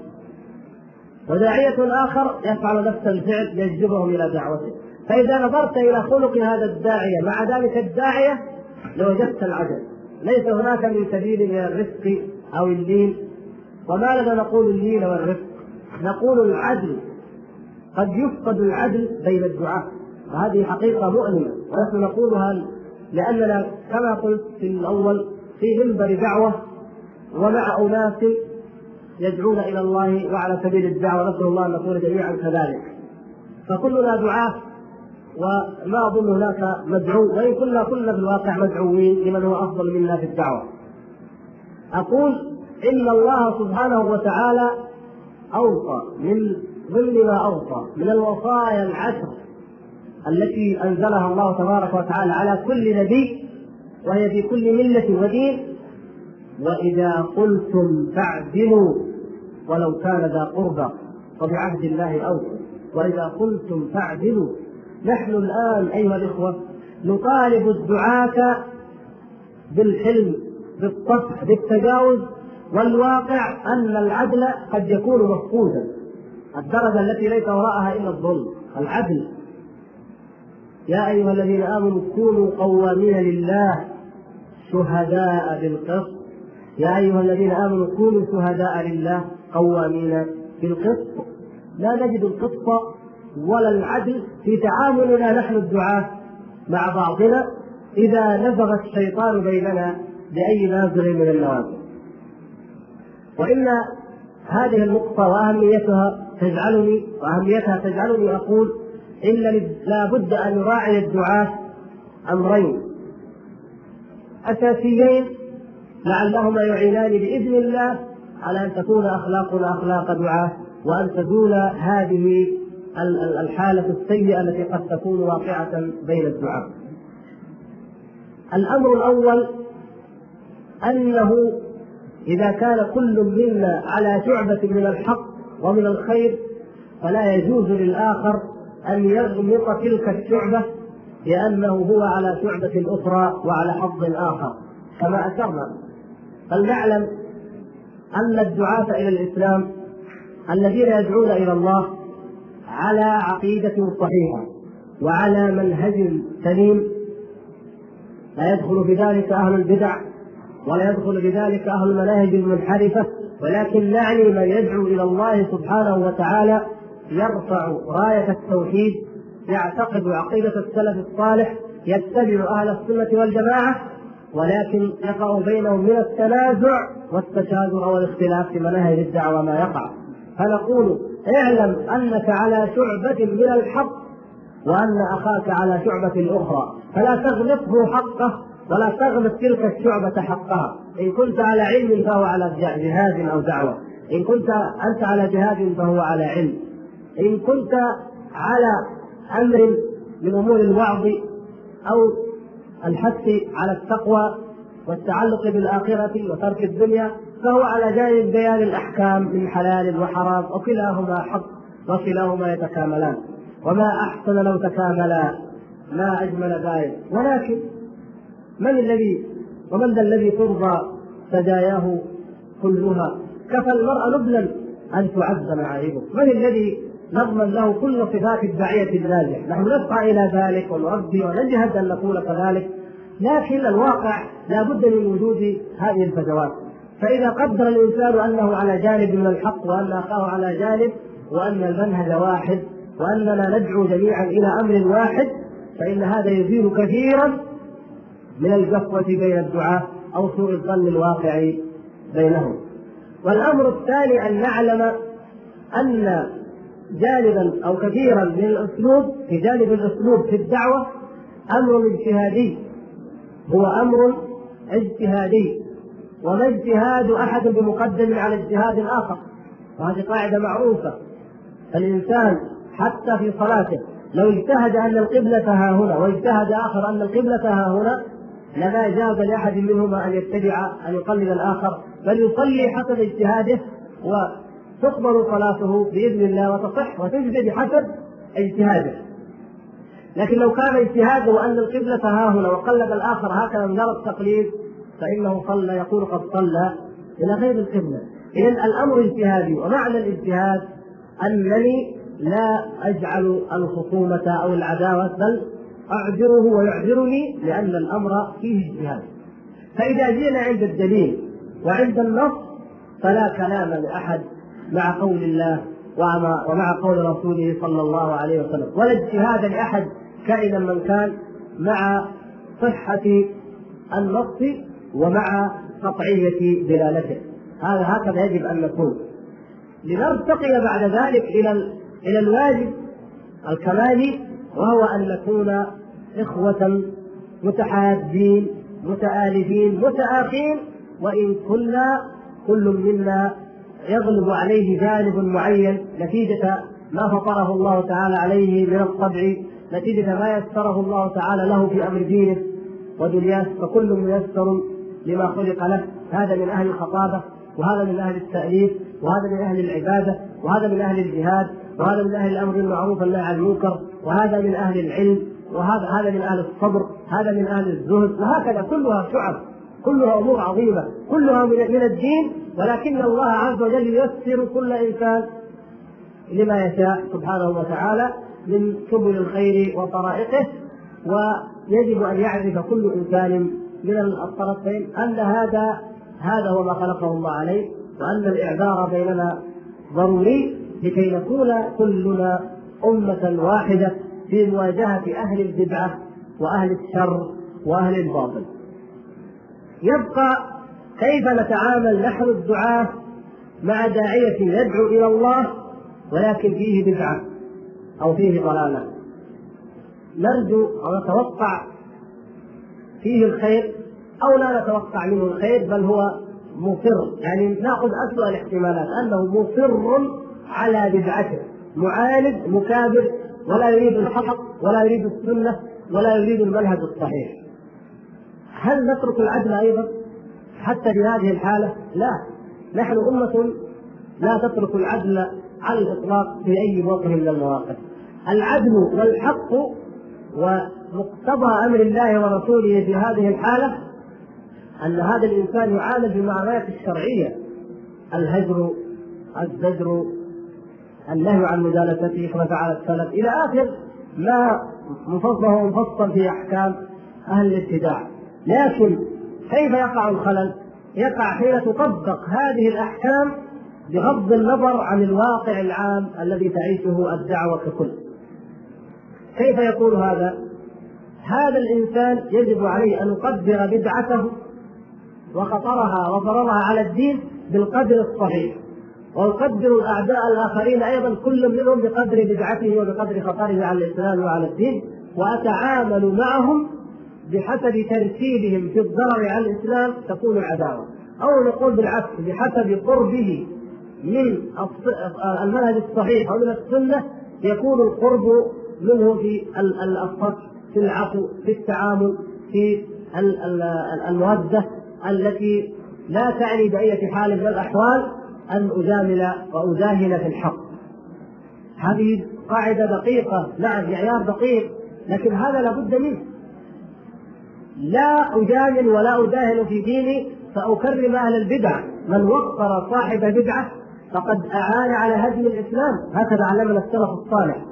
وداعية آخر يفعل نفس الفعل ليجذبهم إلى دعوته. فإذا نظرت إلى خلق هذا الداعية مع ذلك الداعية لوجدت العجب. ليس هناك من سبيل من الرفق أو اللين وما لنا نقول اللين والرفق؟ نقول العدل. قد يفقد العدل بين الدعاة. وهذه حقيقة مؤلمة. ونحن نقولها لأننا كما قلت في الأول في منبر دعوة ومع أناس يدعون إلى الله وعلى سبيل الدعوة. نسأل الله أن نكون جميعا كذلك. فكلنا دعاة وما أظن هناك مدعو وإن كنا كنا في الواقع مدعوين لمن هو أفضل منا في الدعوة. أقول إن الله سبحانه وتعالى أوصى من ضمن ما أوصى من الوصايا العشر التي أنزلها الله تبارك وتعالى على كل نبي وهي في كل ملة ودين. وإذا قلتم فاعدلوا ولو كان ذا قربى وبعهد الله أوفوا. وإذا قلتم فاعدلوا نحن الآن أيها الإخوة نطالب الدعاة بالحلم بالطفح بالتجاوز والواقع أن العدل قد يكون مفقودا. الدرجة التي ليس وراءها إلا الظلم العدل. يا أيها الذين آمنوا كونوا قوامين لله شهداء بالقسط. يا أيها الذين آمنوا كونوا شهداء لله قوامين بالقسط. لا نجد القسط ولا العدل في تعاملنا نحن الدعاة مع بعضنا إذا نزغ الشيطان بيننا بأي نازغ من النوازل. وإن هذه النقطة وأهميتها تجعلني وأهميتها تجعلني أقول إن لا بد أن يراعي الدعاة أمرين أساسيين لعلهما يعينان بإذن الله على أن تكون أخلاقنا أخلاق دعاة وأن تزول هذه الحالة السيئة التي قد تكون واقعة بين الدعاة. الأمر الأول أنه إذا كان كل منا على شعبة من الحق ومن الخير فلا يجوز للآخر أن يغمط تلك الشعبة لأنه هو على شعبة أخرى وعلى حظ آخر. كما أشرنا. فلنعلم أن الدعاة إلى الإسلام الذين يدعون إلى الله على عقيدة صحيحة وعلى منهج سليم. لا يدخل بذلك أهل البدع ولا يدخل بذلك أهل المناهج المنحرفة. ولكن نعني من يدعو إلى الله سبحانه وتعالى يرفع راية التوحيد يعتقد عقيدة السلف الصالح يتبع أهل السنة والجماعة ولكن يقع بينهم من التنازع والتشاجر والاختلاف في مناهج الدعوة ما يقع. فنقول اعلم أنك على شعبة من الحق وأن أخاك على شعبة أخرى. فلا تغلطه حقه ولا تغلط تلك الشعبة حقها. إن كنت على علم فهو على جهاد أو دعوة. إن كنت أنت على جهاد فهو على علم. إن كنت على أمر من أمور الوعظ أو الحث على التقوى والتعلق بالآخرة وترك الدنيا فهو على جانب بيان الأحكام من حلال وحرام وكلاهما حق وكلاهما يتكاملان. وما أحسن لو تكاملا ما أجمل ذلك. ولكن من الذي ومن ذا الذي ترضى سجاياه كلها؟ كفى المرء نبلا أن تعز معايبه من الذي نضمن له كل صفات الداعية الناجح نحن نسعى إلى ذلك ونربي ونجهد أن نكون كذلك. لكن الواقع لا بد من وجود هذه الفجوات. فإذا قدر الإنسان أنه على جانب من الحق وأن أخاه على جانب وأن المنهج واحد وأننا ندعو جميعا إلى أمر واحد فإن هذا يزيل كثيرا من الجفوة بين الدعاة أو سوء الظن الواقع بينهم. والأمر الثاني أن نعلم أن جانبا أو كثيرا من الأسلوب في جانب الأسلوب في الدعوة أمر اجتهادي. هو أمر اجتهادي. وما اجتهاد أحد بمقدم على اجتهاد آخر. وهذه قاعدة معروفة. الانسان حتى في صلاته لو اجتهد أن القبلة ها هنا واجتهد آخر أن القبلة ها هنا لما جاز لأحد منهما أن يتبع أن يقلد الآخر بل يصلي حسب اجتهاده تقبل صلاته بإذن الله وتصح وتجزي بحسب اجتهاده. لكن لو كان اجتهاده ان القبلة ها هنا وقلد الآخر هكذا من التقليد فإنه صلى يقول قد صلى إلى غير القبلة. اذا الأمر اجتهادي ومعنى الاجتهاد أنني لا أجعل الخصومة أو العداوة بل أعذره ويعذرني لأن الأمر فيه اجتهاد. فإذا جينا عند الدليل وعند النص فلا كلام لأحد مع قول الله ومع قول رسوله صلى الله عليه وسلم. ولا اجتهاد لأحد كائنا من كان مع صحة النص ومع قطعية دلالته. هذا هكذا يجب أن نكون لنرتقي بعد ذلك إلى إلى الواجب الكمالي وهو أن نكون إخوة متحابين متآلفين متآخين وإن كنا كل منا يغلب عليه جانب معين نتيجة ما فطره الله تعالى عليه من الطبع نتيجة ما يسره الله تعالى له في أمر دينه ودنياه فكل ميسر لما خلق له. هذا من أهل الخطابة وهذا من أهل التأليف وهذا من أهل العبادة وهذا من أهل الجهاد. وهذا من أهل الأمر بالمعروف والنهي عن المنكر وهذا من أهل العلم وهذا هذا من أهل الصبر هذا من أهل الزهد وهكذا كلها شعب كلها أمور عظيمة كلها من الدين ولكن الله عز وجل ييسر كل إنسان لما يشاء سبحانه وتعالى من سبل الخير وطرائقه ويجب أن يعرف كل إنسان من الطرفين أن هذا هذا هو ما خلقه الله عليه وأن الإعذار بيننا ضروري لكي نكون كلنا أمة واحدة في مواجهة أهل البدعة وأهل الشر وأهل الباطل. يبقى كيف نتعامل نحن الدعاة مع داعية يدعو إلى الله ولكن فيه بدعة أو فيه ضلالة نرجو أو نتوقع فيه الخير أو لا نتوقع منه الخير بل هو مصر يعني نأخذ أسوأ الاحتمالات أنه مصر على بدعته. معاند مكابر ولا يريد الحق ولا يريد السنة ولا يريد المنهج الصحيح. هل نترك العدل أيضا؟ حتى بهذه الحالة؟ لا. نحن أمة لا تترك العدل على الإطلاق في أي موقف من المواقف. العدل والحق ومقتضى أمر الله ورسوله في هذه الحالة أن هذا الإنسان يعالج بالمعاملات الشرعية. الهجر الزجر النهي عن مجالسته كما فعل السلف إلى آخر ما مفصل ومفصل في أحكام أهل الابتداع لكن كيف يقع الخلل؟ يقع حين تطبق هذه الأحكام بغض النظر عن الواقع العام الذي تعيشه الدعوة ككل. كيف يكون هذا؟ هذا الإنسان يجب عليه أن يقدر بدعته وخطرها وضررها على الدين بالقدر الصحيح ويقدر الاعداء الآخرين أيضا كل منهم بقدر بدعته وبقدر خطره على الإسلام وعلى الدين وأتعامل معهم بحسب ترتيبهم في الضرر على الإسلام تكون العداوه أو نقول بالعكس بحسب قربه من المنهج الصحيح أو من السنة يكون القرب منه في الصف في العفو في التعامل في المودة التي لا تعني بأية حال من الأحوال. أن أجامل وأداهن في الحق. هذه قاعدة دقيقة نعم معيار دقيق لكن هذا لابد منه. لا أجامل ولا أداهن في ديني فأكرم أهل البدع. من وقر صاحب بدعة فقد أعان على هدم الإسلام. هكذا علمنا السلف الصالح.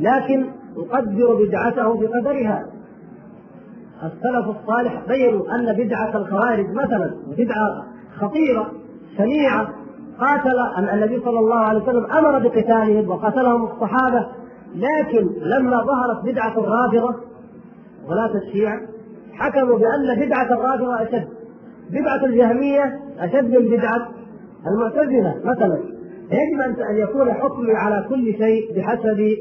لكن يقدر بدعته بقدرها. السلف الصالح بينوا أن بدعة الخوارج مثلا بدعة خطيرة شنيعه قاتل النبي صلى الله عليه وسلم أمر بقتالهم وقتلهم الصحابة لكن لما ظهرت بدعة الرافضه ولاة الشيعة حكموا بأن بدعة الرافضة أشد. بدعة الجهمية أشد من بدعة المعتزلة مثلا. يجب أن يكون حكمي على كل شيء بحسب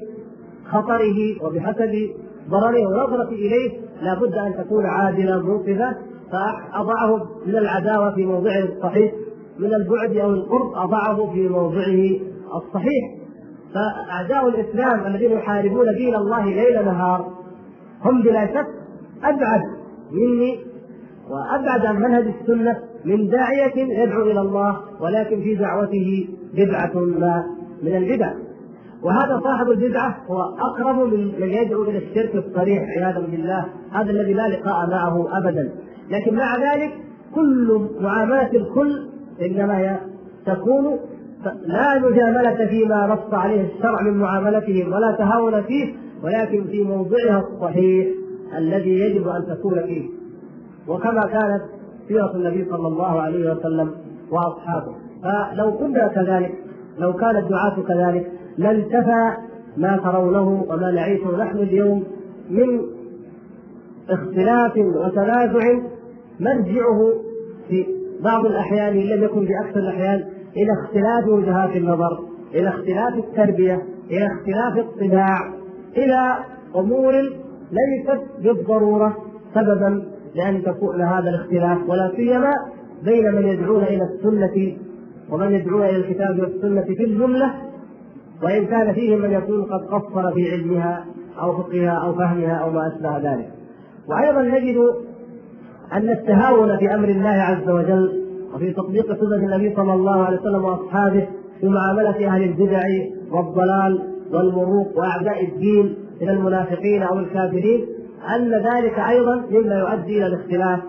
خطره وبحسب ضرره ونظرتي إليه. لابد أن تكون عادله منقذة فأضعه من العداوة في موضعه الصحيح من البعد أو القرب أضعه في موضعه الصحيح. فأعداء الإسلام الذين يحاربون دين الله ليل نهار هم بلا شك أبعد مني وأبعد عن منهج السنة من داعية يدعو إلى الله ولكن في دعوته بدعة ما من البدع. وهذا صاحب البدعة هو أقرب من من يدعو إلى الشرك الصريح عياذا بالله. هذا الذي لا لقاء معه أبدا. لكن مع ذلك كل معاملة الكل إنما تكون لا مجاملة فيما نص عليه الشرع من معاملتهم ولا تهاون فيه ولكن في موضعها الصحيح الذي يجب أن تكون فيه. وكما كانت سيرة النبي صلى الله عليه وسلم وأصحابه. فلو كنا كذلك لو كان الدعاة كذلك لانتفى ما ترونه وما نعيشه نحن اليوم من اختلاف وتنازع مرجعه في بعض الأحيان إن لم يكن في أكثر الأحيان إلى اختلاف وجهات النظر إلى اختلاف التربية إلى اختلاف الطباع إلى أمور ليست بالضرورة سببا لأن تكون هذا الاختلاف ولا سيما بين من يدعون إلى السنة ومن يدعون إلى الكتاب والسنة في الجملة وإن كان فيهم من يكون قد قصر في علمها أو فقهها أو فهمها أو ما أشبه ذلك. وأيضا نجد أن التهاون في أمر الله عز وجل وفي تطبيق سنة النبي صلى الله عليه وسلم وأصحابه في معاملة أهل البدع والضلال والمروق وأعداء الدين من المنافقين أو الكافرين أن ذلك أيضا مما يؤدي إلى الاختلاف.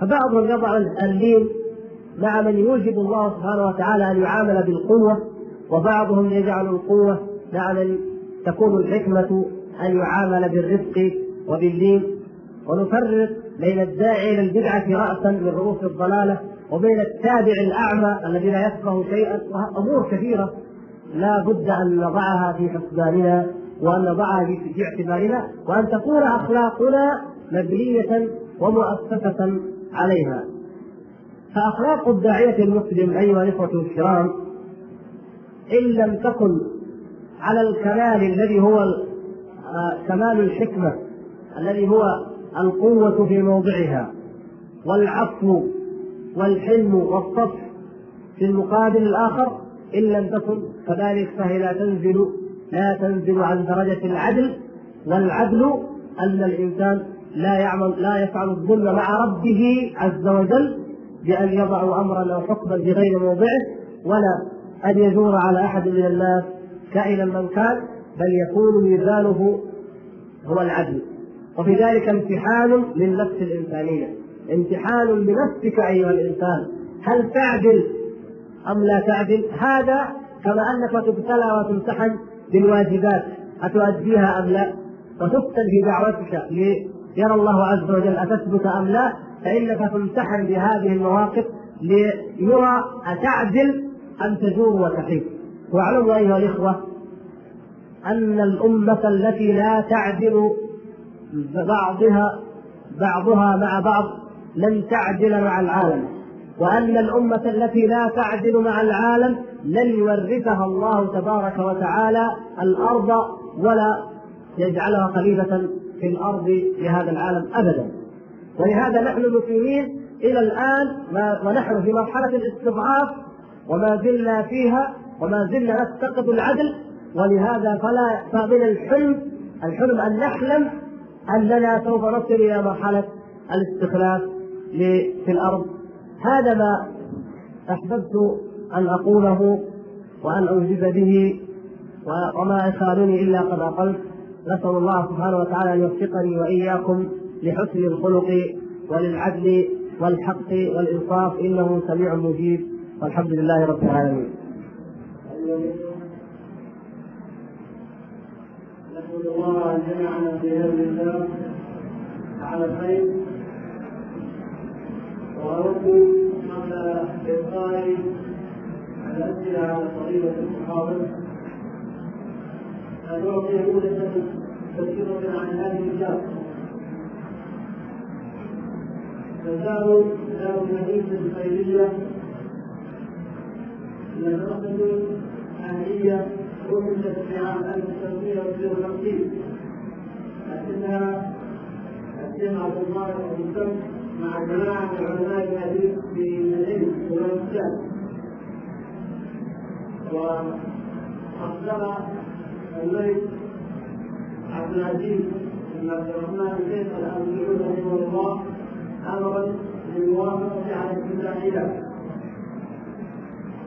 فبعضهم يضع اللين مع من يوجب الله سبحانه وتعالى أن يعامل بالقوة وبعضهم يجعل القوة مع من تكون الحكمة أن يعامل بالرفق وباللين ونفرق بين الداعي إلى البدعة رأسا من رؤوس الضلالة وبين التابع الأعمى الذي لا يفقه شيئا أمور كثيرة. لا بد أن نضعها في حسباننا وأن نضعها في اعتبارنا وأن تكون أخلاقنا مبنية ومؤسسة عليها. فأخلاق الداعية المسلم أيها الإخوة الكرام إن لم تكن على الكمال الذي هو آه، كمال الحكمة الذي هو القوة في موضعها والعفو والحلم والصفح في المقابل الآخر إن لم تكن كذلك فهي لا تنزل لا تنزل عن درجة العدل والعدل أن الإنسان لا يعمل لا يفعل الظلم مع ربه عز وجل بأن يضع أمرا أو حكما في غير موضعه ولا أن يجور على أحد من الناس كائنا من كان بل يكون ميزانه هو العدل. وفي ذلك امتحان للنفس الإنسانية. امتحان لنفسك أيها الإنسان. هل تعدل أم لا تعدل؟ هذا كما أنك تبتلى وتمتحن بالواجبات. أتؤديها أم لا؟ وتفتن في دعوتك ليرى الله عز وجل أتثبت أم لا؟ فإنك تمتحن بهذه المواقف ليرى أتعدل أم تجور وتحيد. واعلموا أيها الإخوة أن الأمة التي لا تعدل بعضها بعضها مع بعض لن تعدل مع العالم وأن الأمة التي لا تعدل مع العالم لن يورثها الله تبارك وتعالى الأرض ولا يجعلها خليفة في الأرض لهذا العالم أبدا. ولهذا نحن مسلمين إلى الآن ونحن في مرحلة الاستضعاف وما زلنا فيها وما زلنا نفتقد العدل ولهذا فلا فمن الحلم الحلم أن نحلم أننا سوف نصل إلى مرحلة الاستخلاف في الأرض؟ هذا ما أحببت أن أقوله وأن أوجز به وما يخالني إلا قد أقلت. نسأل الله سبحانه وتعالى أن يوفقني وإياكم لحسن الخلق وللعدل والحق والإنصاف. إنه سميع مجيب. والحمد لله رب العالمين. نحمد الله أن في هذه الله على الخير. وأود قبل إلقاء الأسئلة على طريقة المحاضر أن أعطي نموذجا كثيرة عن هذه الدار فدار دار المدينة الخيرية مدرسة أهلية أسست في عام 1952 أسسها الشيخ عبد الله بن مع جماعة علماء الحديث في العلم والإسلام وأصدر الملك عبد العزيز بن عبد الرحمن الشيخ سعود رحمه الله أمرا بالموافقة على افتتاحها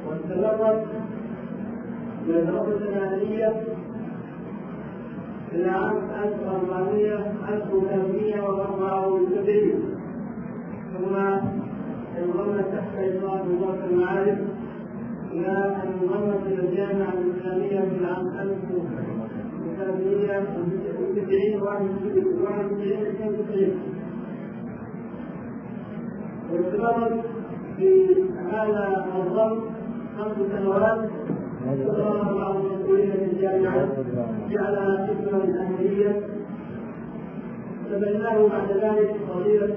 واستمرت مدرسة آلية إلى عام 1400 1374 ثم انضم تحت إطار وزارة المعارف إلى أن انضمت إلى الجامعة الإسلامية في العام 1990 91 واستمرت في هذا النظام خمس سنوات استمر بعض المسؤولين في الجامعة جعل اسما أهلية تبناه بعد ذلك فضيلة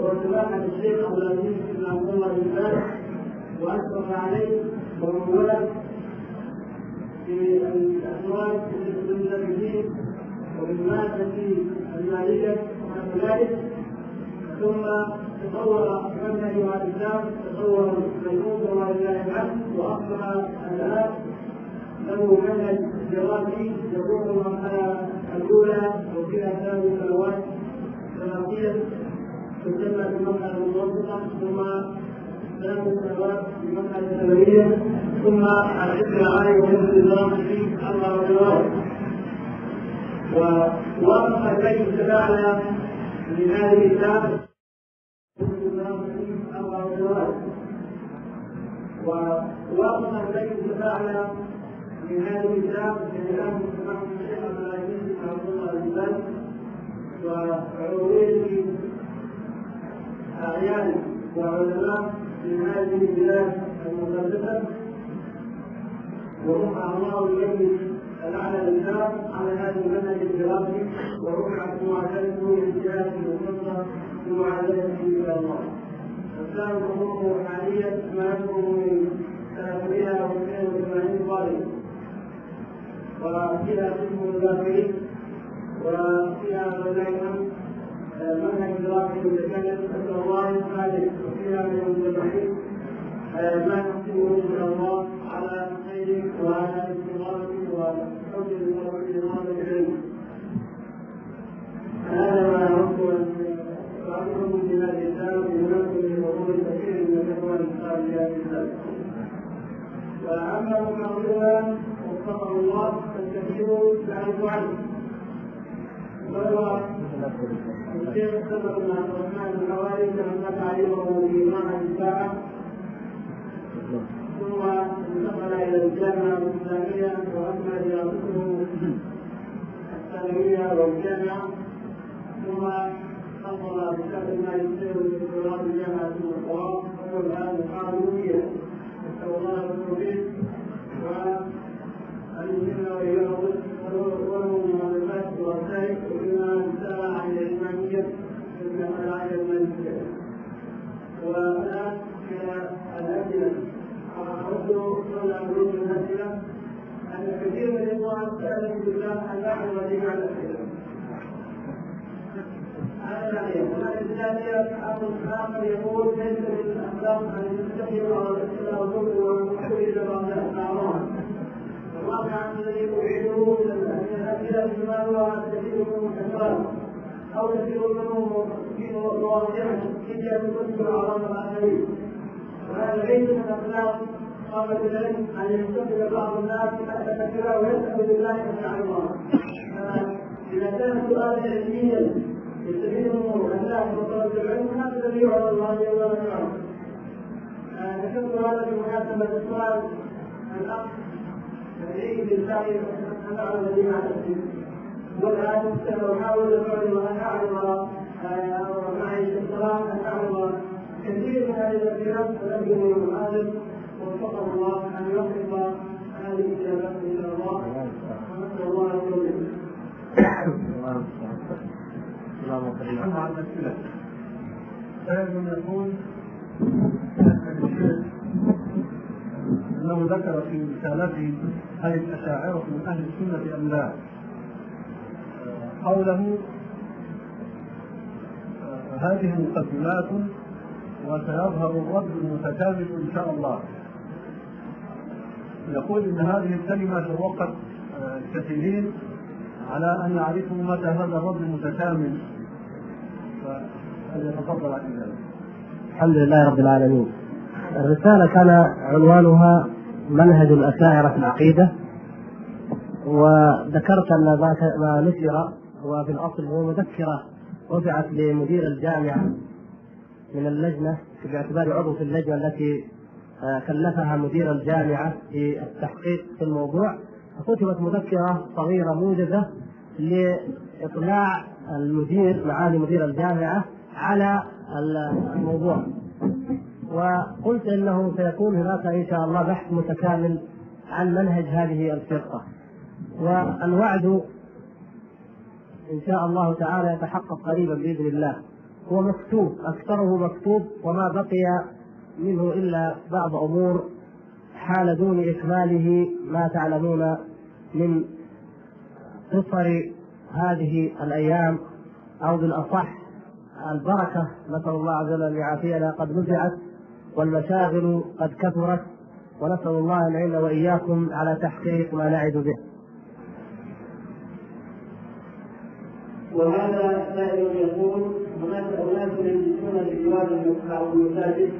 وسماحة الشيخ عبد العزيز بن عبد الله بن باز وأشرف عليه في الأزواج المنتفعين وبالمادة المالية وكذلك ثم تطور منهج الإسلام تطور مجهود ولله الحمد وأصبح الآن له منهج دراسي يكون المرحلة الأولى وفيها ثلاث سنوات. دراسية تسمى بالمرحلة المتوسطة ثم ثلاث سنوات في المرحلة الثانوية ثم الحفظ العالي وحفظ الدراسي أربع سنوات. ووافق البيت الأعلى من هذه الكتاب أربع سنوات ووافق البيت الأعلى من هذه الكتاب كلام سماحة الشيخ عبد العزيز بن عبد الله بن وعروضه أعيان وعلماء من هذه البلاد المقدسة وهم أعضاء المجلس الأعلى للشام على هذا المنهج الدراسي ورفعت معادلته للجهات المختصة بمعادلته إلى الله. حقوقه حاليا ما يكون من 382 طالب وفيها قسم الذاكرين وفيها منهج متكلم نسال الله الخالق وفيها من المجتمعين ما نحسنه من الله على خير وعلى استمراره وحب الله العلم هذا ما اردت في هذه الرساله بمناسبه لحضور كثير من الإخوان الخارجيه ذلك واما مقابلها وفقه الله فالكثير يعرف عنه وهو الشيخ سبق بن عبد الرحمن بن حوالي كما تعليمه في معهد الساعة ثم انتقل إلى الجامعة الإسلامية وأكمل دراسته الثانويه والجامعة. ثم حصل بشهاده الماجستير والدكتوراه في جامعه القرآن وهو الان قانونيا نسال الله التوفيق وان يمكننا واياه وله من معلومات ورسائل ومما سال عن العلمانيه سال عن المالكيه والان إلى الاسئله أرد قول أمرين الأسئلة أن كثير من الإخوان سألوا بالله أن نعلم جميع الأسئلة. آخر يقول ليس من الأخلاق أن يستحيوا على الأسئلة والكفر والكفر إلى بعضها. الواقع الذي أعيده من الأسئلة بما هو كثير منه كثرات أو كثير منه في مواضيع هي تكون أعراض الآخرين. وهذا من اخلاق طلبه العلم أن يستقبل بعض الناس حتى كثيرا ويسال بالله ان الله اذا كان سؤالا علميا يستفيده الناس من طلبه العلم الذي يعرض الله جل وعلا ذكرت هذا بمناسبه السؤال الاخ الذي بالفعل ان اعلم الذي مع نفسي والان احاول ان اعلم معي الصلاه ان اعلم كثير من هذه الأسئلة من المعلم وفقه الله أن يوفق هذه الإجابات إلى الله ونسأل الله التوفيق. سائل يقول أنه ذكر في رسالته هل الأشاعرة من أهل السنة أم لا؟ قوله هذه مقدمات وسيظهر الرد المتكامل إن شاء الله. يقول إن هذه الكلمة شوقت الكثيرين على أن يعرفوا متى هذا الرد المتكامل. الحمد لله رب العالمين. الرسالة كان عنوانها منهج الأشاعرة في العقيدة. وذكرت أن ما نشر وفي الأصل هو مذكرة رفعت لمدير الجامعة من اللجنة باعتبار عضو في اللجنة التي كلفها مدير الجامعة بالتحقيق في الموضوع. فكتبت مذكرة صغيرة موجزة لاطلاع المدير معالي مدير الجامعة على الموضوع. وقلت إنه سيكون هناك إن شاء الله بحث متكامل عن منهج هذه الفرقة. والوعد إن شاء الله تعالى يتحقق قريبا بإذن الله. هو مكتوب أكثره مكتوب وما بقي منه إلا بعض أمور حال دون إكماله ما تعلمون من قصر هذه الأيام أو بالأصح البركة. نسأل الله عز وجل أن يعافينا. قد نزعت والمشاغل قد كثرت ونسأل الله أن يعين وإياكم على تحقيق ما نعد به. وهذا سائل يقول؟ هناك أناس يجلسون في جوار المساجد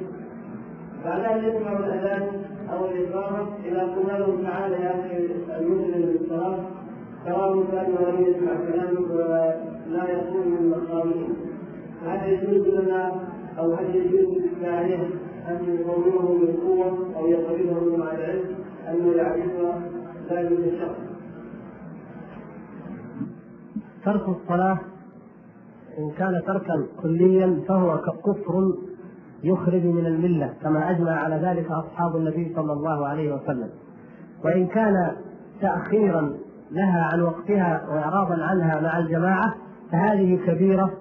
بعد أن يسمعوا الأذان أو الإقامة؟ إذا قلنا لهم تعالى يا أخي المسلم للصلاة. تراه كأنه لم يسمع كلامك ولا يكون من الصالحين هل يجوز لنا أو هل يجوز للداعية أن يقومه بالقوة أو يقربه مع العلم أنه يعرف ذلك الشخص؟ ترك الصلاة إن كان تركا كليا فهو كفر يخرج من الملة كما أجمع على ذلك أصحاب النبي صلى الله عليه وسلم. وإن كان تأخيرا لها عن وقتها وإعراضا عنها مع الجماعة فهذه كبيرة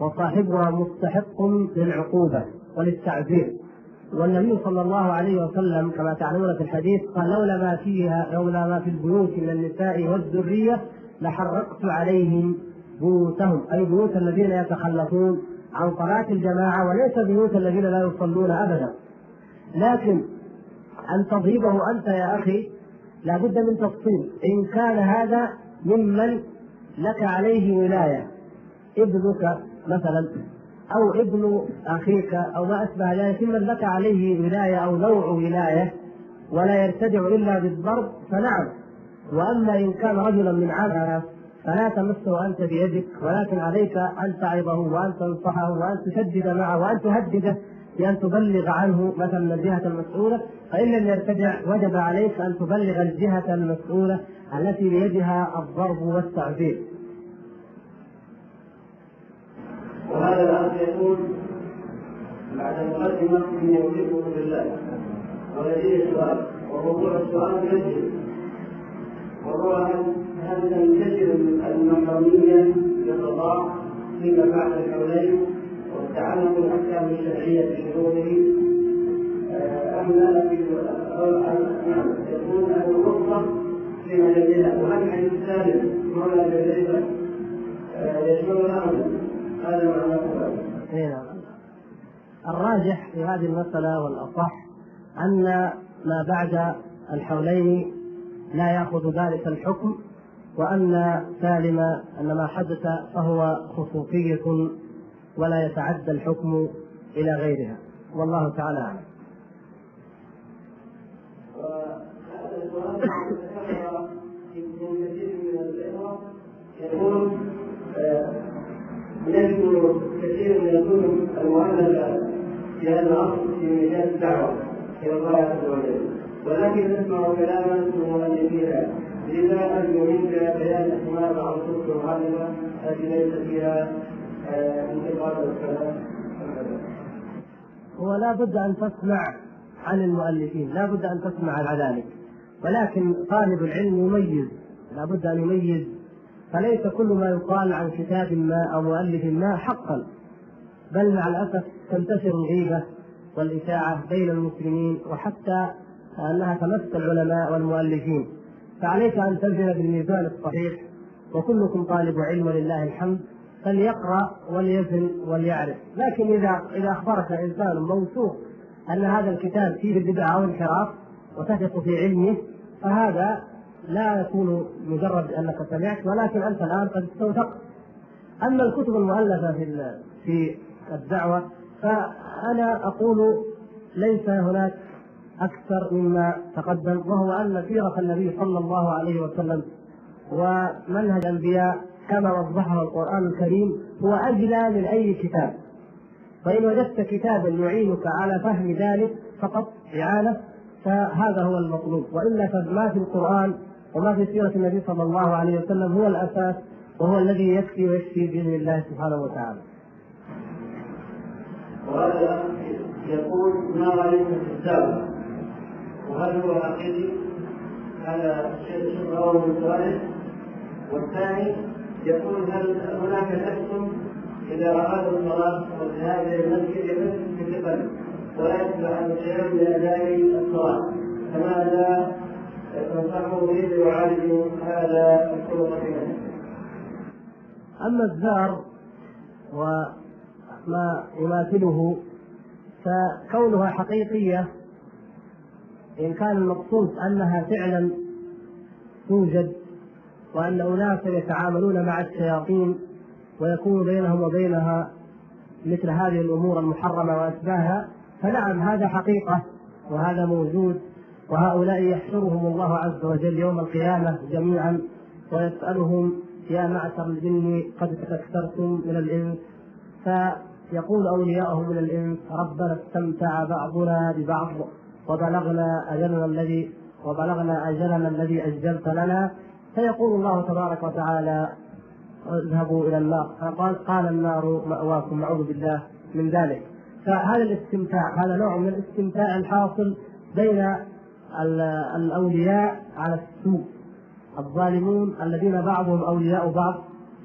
وصاحبها مستحق للعقوبة وللتعذير والنبي صلى الله عليه وسلم كما تعلمون في الحديث قال لولا ما فيها لولا ما في البيوت من النساء والذرية لحرقت عليهم بيوتهم. أي بيوت الذين يتخلفون عن صلاة الجماعة وليس بيوت الذين لا يصلون أبدا. لكن أن تضربه أنت يا أخي لا بد من تفصيل. إن كان هذا ممن لك عليه ولاية. ابنك مثلا أو ابن أخيك أو ما أشبه ذلك ممن لك عليه ولاية أو نوع ولاية ولا يرتدع إلا بالضرب فنعم. وأما إن كان رجلا من عامة فلا تمسه أنت بيدك ولكن عليك أن تعظه وأن تنصحه وأن تشدد معه وأن تهدده. بأن تبلغ عنه مثلا الجهة المسؤولة فإن لم يرتدع وجب عليك أن تبلغ الجهة المسؤولة التي بيدها الضرب والتعذيب. وهذا الاخ يقول بعد مقدمة اني احبكم بالله. ولدي سؤال وموضوع السؤال يجب. وهو هل تنتشر المحرمية للرضاع فيما بعد الحولين. والتعلق الأحكام الشرعية بشروطه أم لا يكون هذا الرخصة في مجالها. وهل حديث سالم مولى جزيرة يشملنا أم هذا معنى نعم الراجح في هذه المسألة والأصح أن ما بعد الحولين لا يأخذ ذلك الحكم وأن سالم أن ما حدث فهو خصوصية ولا يتعدى الحكم إلى غيرها. والله تعالى أعلم. يقول نجد كثير من الكتب المؤلفه في هذا الأصل في مجال الدعوة إلى الله عز وجل ولكن نسمع كلاما من لذا أرجو منك بيان أسماء بعض الكتب الغالبة التي ليس فيها آه، هو لا بد أن تسمع عن المؤلفين لا بد أن تسمع عن ذلك. ولكن طالب العلم يميز لا بد أن يميز. فليس كل ما يقال عن كتاب ما أو مؤلف ما حقا. بل مع الأسف تنتشر الغيبة والإشاعة بين المسلمين وحتى أنها تمس العلماء والمؤلفين. فعليك أن تلزم بالميزان الصحيح وكلكم طالب علم ولله الحمد. فليقرأ وليزن وليعرف. لكن إذا إذا أخبرك إنسان موثوق أن هذا الكتاب فيه بدعه أو انحراف وتثق في علمه فهذا لا يكون مجرد أنك سمعت ولكن أنت الآن قد استوثقت. أما الكتب المؤلفة في في الدعوة فأنا أقول ليس هناك أكثر مما تقدم وهو أن سيرة النبي صلى الله عليه وسلم ومنهج الأنبياء كما وضحه القرآن الكريم هو اجلى من أي كتاب. فإن وجدت كتابا يعينك على فهم ذلك فقط إعانة فهذا هو المطلوب. وإلا فما في القرآن وما في سيرة النبي صلى الله عليه وسلم هو الأساس وهو الذي يكفي ويشفي بإذن الله سبحانه وتعالى. وهذا يقول ما رايك في الدعوه وهل هو حقيقي هذا الشيء رواه سؤاله والثاني يقول هل هناك نفس إذا ارادوا الصلاه والذهاب إلى المسجد يمس في القلب ولا يتبع القيام بأداء الصلاة؟ فماذا تنصحه به ليعالج هذا الخلق في أما الزار وما يماثله فكونها حقيقية إن كان المقصود أنها فعلا توجد وأن اناسا يتعاملون مع الشياطين ويكون بينهم وبينها مثل هذه الأمور المحرمة وأشباهها. فنعم هذا حقيقة وهذا موجود وهؤلاء يحشرهم الله عز وجل يوم القيامة جميعا ويسألهم يا معشر الجن قد تكثرتم من الإنس؟ فيقول أولياؤهم من الإنس ربنا استمتع بعضنا ببعض وبلغنا أجلنا الذي وبلغنا أجلنا الذي أجلت لنا. فيقول الله تبارك وتعالى اذهبوا إلى النار. فقال قال النار مأواكم نعوذ بالله من ذلك. فهذا الاستمتاع هذا نوع من الاستمتاع الحاصل بين الأولياء على السوء. الظالمون الذين بعضهم أولياء بعض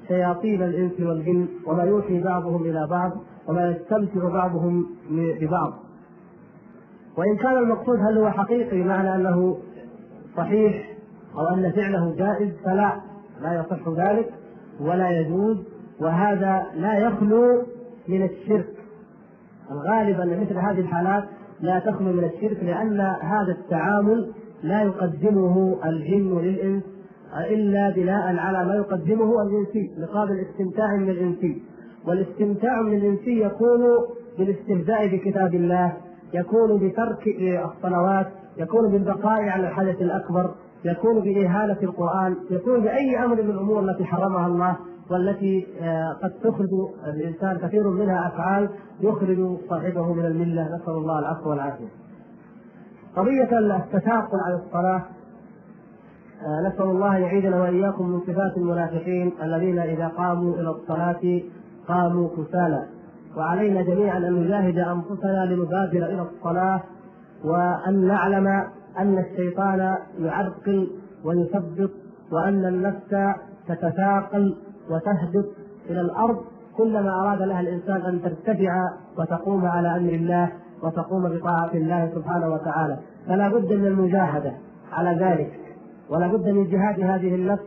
شياطين الإنس والجن وما يوحي بعضهم إلى بعض وما يستمتع بعضهم ببعض. وإن كان المقصود هل هو حقيقي معنى أنه صحيح أو أن فعله جائز فلا لا يصح ذلك ولا يجوز وهذا لا يخلو من الشرك. الغالب أن مثل هذه الحالات لا تخلو من الشرك لأن هذا التعامل لا يقدمه الجن للانس إلا بناء على ما يقدمه الإنسي مقابل استمتاع من الإنسي. والاستمتاع من الإنسي يكون بالاستهزاء بكتاب الله يكون بترك الصلوات يكون بالبقاء على الحدث الأكبر. يكون بإهانة القرآن يكون بأي أمر من الأمور التي حرمها الله والتي آه، قد تخرج الإنسان كثير منها أفعال يخرج صاحبه من الملة. نسأل الله العفو والعافية. قضية التثاقل على الصلاة آه، نسأل الله يعيدنا وإياكم من صفات المنافقين الذين إذا قاموا إلى الصلاة قاموا كسالى. وعلينا جميعا أن نجاهد أنفسنا لنبادر إلى الصلاة وأن نعلم أن الشيطان يعرقل ويثبط وأن النفس تتثاقل وتهبط إلى الأرض كلما أراد لها الإنسان أن ترتفع وتقوم على أمر الله وتقوم بطاعة الله سبحانه وتعالى. فلا بد من المجاهدة على ذلك ولا بد من جهاد هذه النفس.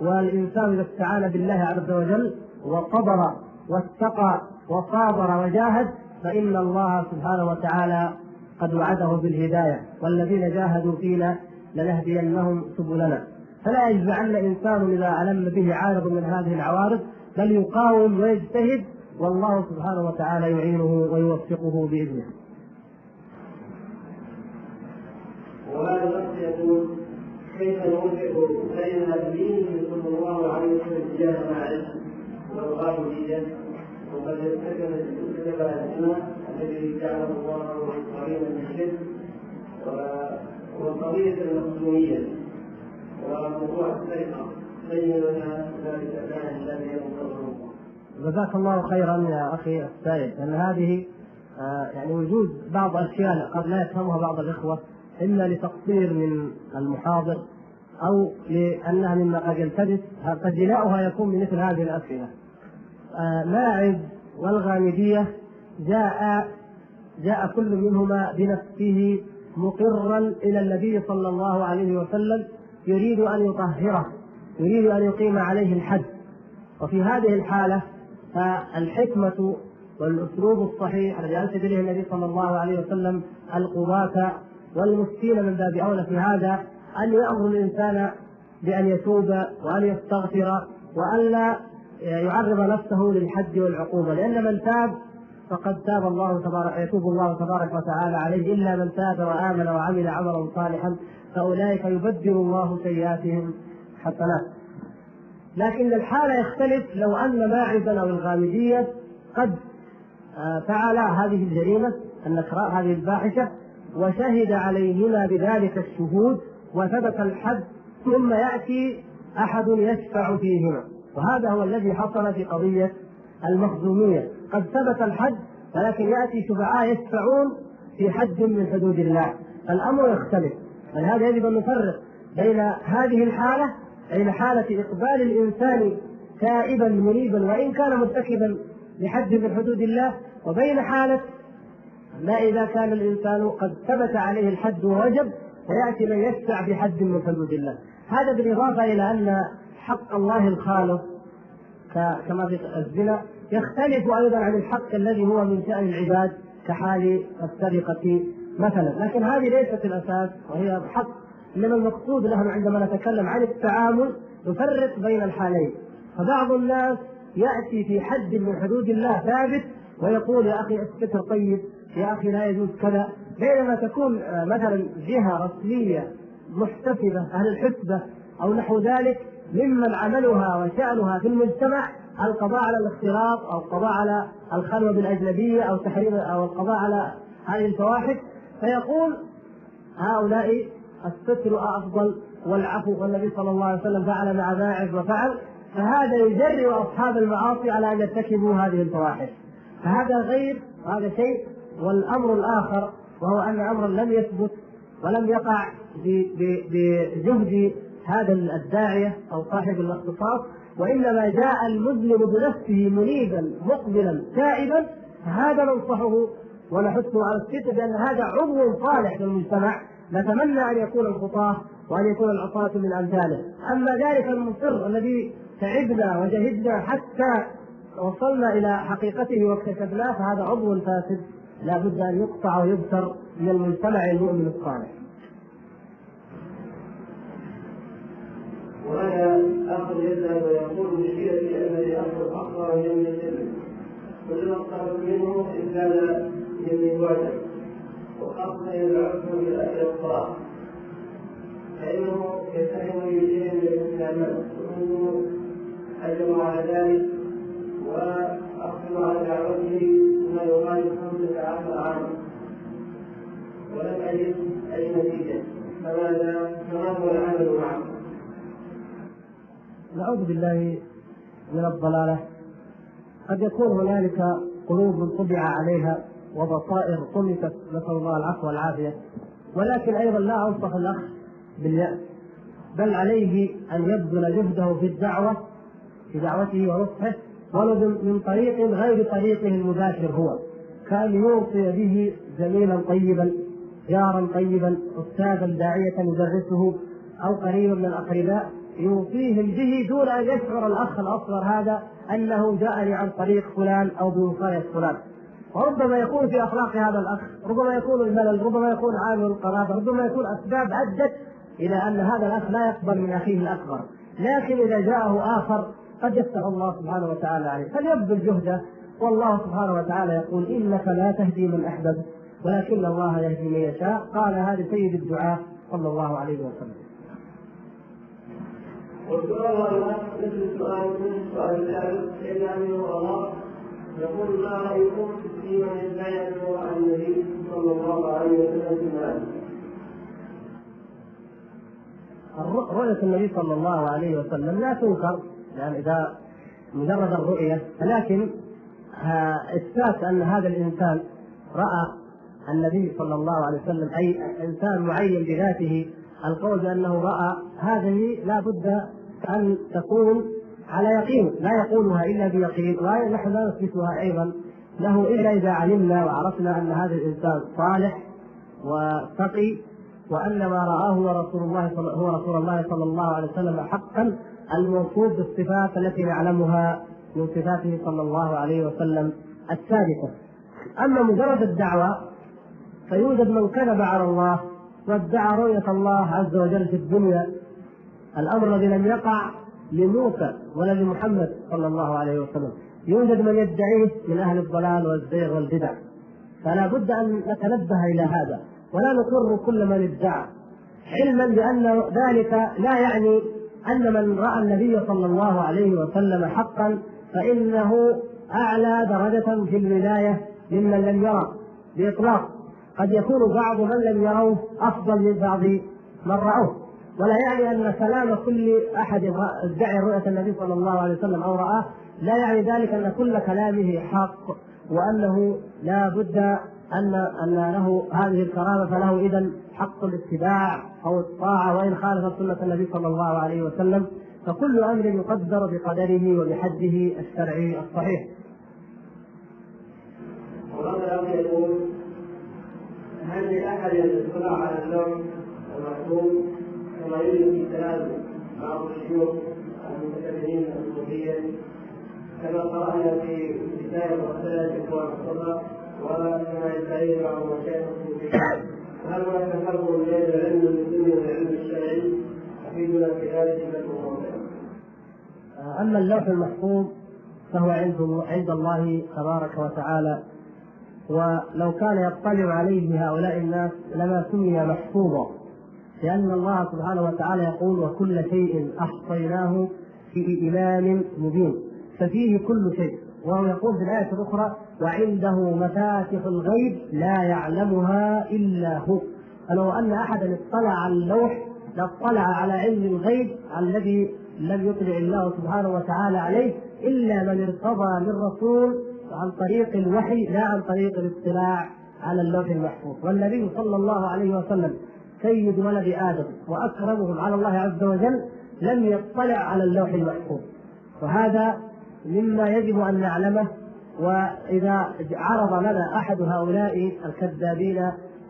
والإنسان إذا استعان بالله عز وجل وصبر واتقى وصابر وجاهد فإن الله سبحانه وتعالى قد وعده بالهداية والذين جاهدوا فينا لنهدينهم سبلنا فلا يجزعن انسان إذا علم به عارض من هذه العوارض بل يقاوم ويجتهد والله سبحانه وتعالى يعينه ويوفقه بإذنه. وهذا يقول كيف نوفق بين دينه صلى الله عليه وسلم تجاه ما عرف والغالبيه وقد يرتكب الزنا الذي جعله الله قريبا من الشرك والقضية المخزوميه وموضوع السرقة بين لنا ذلك الآن الذي جزاك الله خيرا يا أخي السائل. ان هذه آه، يعني وجود بعض الاشياء قد لا يفهمها بعض الإخوة إما لتقصير من المحاضر أو لأنها مما قد يلتبس قد جلاؤها يكون بمثل هذه الأسئلة. آه، ماعز والغامدية جاء جاء كل منهما بنفسه مقرا إلى النبي صلى الله عليه وسلم يريد أن يطهره يريد أن يقيم عليه الحد وفي هذه الحالة فالحكمة والأسلوب الصحيح الذي أرشد إليه النبي صلى الله عليه وسلم القضاة والمفتين من باب أولى في هذا أن يأمر الإنسان بأن يتوب وأن يستغفر وألا يعرض نفسه للحد والعقوبة لأن من تاب فقد تاب الله تبارك يتوب الله تبارك وتعالى عليه إلا من تاب وآمن وعمل عملا صالحا فأولئك يبدل الله سيئاتهم حسنات لكن الحالة يختلف لو أن ماعزا أو الغامدية قد آه، فعلا هذه الجريمة النكراء هذه الفاحشة وشهد عليهما بذلك الشهود وثبت الحد ثم يأتي أحد يشفع فيهما. وهذا هو الذي حصل في قضية المخزومية. قد ثبت الحد ولكن يأتي شفعاء يشفعون في حد من حدود الله. الأمر يختلف فلهذا يجب أن نفرق بين هذه الحالة بين حالة إقبال الإنسان تائبا منيبا وإن كان مرتكبا لحد من حدود الله وبين حالة ما إذا كان الإنسان قد ثبت عليه الحد ووجب فيأتي من يشفع بحد من حدود الله. هذا بالإضافة إلى أن حق الله الخالص كما في الزنا يختلف أيضا عن الحق الذي هو من شأن العباد كحال السرقة مثلا. لكن هذه ليست الأساس وهي حق إنما المقصود نحن عندما نتكلم عن التعامل نفرق بين الحالين. فبعض الناس يأتي في حد من حدود الله ثابت ويقول يا أخي الستر طيب يا أخي لا يجوز كذا. بينما تكون آه، مثلا جهة رسمية محتسبة أهل الحسبة أو نحو ذلك ممن عملها وشأنها في المجتمع القضاء على الاختلاط أو القضاء على الخلوة بالأجنبية أو تحريم أو القضاء على هذه الفواحش فيقول هؤلاء الستر أفضل والعفو والنبي صلى الله عليه وسلم فعل مع ماعز وفعل فهذا يجرئ أصحاب المعاصي على أن يرتكبوا هذه الفواحش. فهذا غير هذا شيء والأمر الآخر وهو أن امرا لم يثبت ولم يقع بجهد هذا الداعية أو صاحب الاختصاص وإنما جاء المذنب بنفسه منيبا مقبلا تائبا فهذا ننصحه ونحثه على الستر بأن هذا عضو صالح في المجتمع نتمنى أن يكون الخطاة وأن يكون العصاة من أمثاله، أما ذلك المصر الذي تعبنا وجهدنا حتى وصلنا إلى حقيقته واكتشفناه فهذا عضو فاسد لا بد أن يقطع ويبتر من المجتمع المؤمن الصالح. وهذا آخر يذهب ويقول مشكلتي انني اخذ اكبر من السلم كلما اقترب منه إن كان من واجب وخاصه اذا عرفت بالاكل والطعام فإنه يتهم بشيء من الاسلامات وانه اجر على ذلك وأقسم على دعوته ما يقال خمسه عشر عاما ولم أجد أي نتيجة. فماذا فما هو العمل معه؟ نعوذ بالله من الضلالة. قد يكون هنالك قلوب طبع عليها وبصائر طمست نسأل الله العفو والعافية. ولكن أيضا لا أنصح الأخ باليأس بل عليه أن يبذل جهده في الدعوة في دعوته ونصحه ولو من طريق غير طريقه المباشر هو. كان يوصي به زميلا طيبا جارا طيبا استاذا داعية يدرسه أو قريبا من الأقرباء. يوصيهم به دون أن يشعر الأخ الأصغر هذا أنه جاءني عن طريق فلان أو بوصاية فلان. وربما يكون في أخلاق هذا الأخ، ربما يكون الملل، ربما يكون عامل القرابة، ربما يكون أسباب أدت إلى أن هذا الأخ لا يقبل من أخيه الأكبر، لكن إذا جاءه آخر قد يفتح الله سبحانه وتعالى عليه، فليبذل جهده والله سبحانه وتعالى يقول إنك لا تهدي من أحببت ولكن الله يهدي من يشاء، قال هذا سيد الدعاء صلى الله عليه وسلم. مثل السؤال الثالث الا انه الله يقول ما رايكم في النبي صلى الله عليه وسلم في رؤية النبي صلى الله عليه وسلم لا تنكر يعني إذا مجرد الرؤية ولكن إثبات أن هذا الإنسان رأى النبي صلى الله عليه وسلم أي إنسان معين بذاته القول بأنه رأى هذه لا بد أن تكون على يقين لا يقولها إلا بيقين ونحن لا نثبتها أيضا له إلا إذا علمنا وعرفنا أن هذا الإنسان صالح وتقي وأن ما رآه هو رسول الله صل... هو رسول الله صلى الله عليه وسلم حقا الموصوف بالصفات التي نعلمها من صفاته صلى الله عليه وسلم الثابته. أما مجرد الدعوة فيوجد من كذب على الله وادعى رؤية الله عز وجل في الدنيا الأمر الذي لم يقع لموسى ولا لمحمد صلى الله عليه وسلم. يوجد من يدعيه من أهل الضلال والزيغ والبدع. فلا بد أن نتنبه إلى هذا. ولا نقر كل من ادعى علما بأن ذلك لا يعني أن من رأى النبي صلى الله عليه وسلم حقا فإنه أعلى درجة في الولايه ممن لم يرى بإطلاق. قد يكون بعض من لم يروه أفضل من بعض من رأوه. ولا يعني أن كلام كل أحد ادعي رؤية النبي صلى الله عليه وسلم أو رآه لا يعني ذلك أن كل كلامه حق وأنه لا بد ان أن له هذه الكرامة فله اذا حق الاتباع أو الطاعة وإن خالف سنة النبي صلى الله عليه وسلم فكل أمر يقدر بقدره وبحده الشرعي الصحيح. وهذا يقول هل لأحد الاطلاع على اللون المحكوم يوجد في كلام بعض الشيوخ المتكلمين الصوفية كما قرأنا في كتاب الرسالة الإخوان الصدى وكما يستعين بعض المشايخ الصوفية هل هناك فرق بين العلم الدنيا والعلم الشرعي؟ أفيدنا في ذلك لكم أما اللوح المحفوظ فهو عند عند الله تبارك وتعالى. ولو كان يطلع عليه هؤلاء الناس لما سمي محفوظا. لأن الله سبحانه وتعالى يقول وكل شيء أحصيناه في إمام مبين. ففيه كل شيء. وهو يقول في الآية الأخرى وعنده مفاتح الغيب لا يعلمها إلا هو. فلو أن أحدا اطلع على اللوح لاطلع على علم الغيب الذي لم يطلع الله سبحانه وتعالى عليه إلا من ارتضى من رسول عن طريق الوحي لا عن طريق الاطلاع على اللوح المحفوظ. والنبي صلى الله عليه وسلم سيد ولد آدم وأكرمهم على الله عز وجل لم يطلع على اللوح المحفوظ. وهذا مما يجب أن نعلمه وإذا عرض لنا أحد هؤلاء الكذابين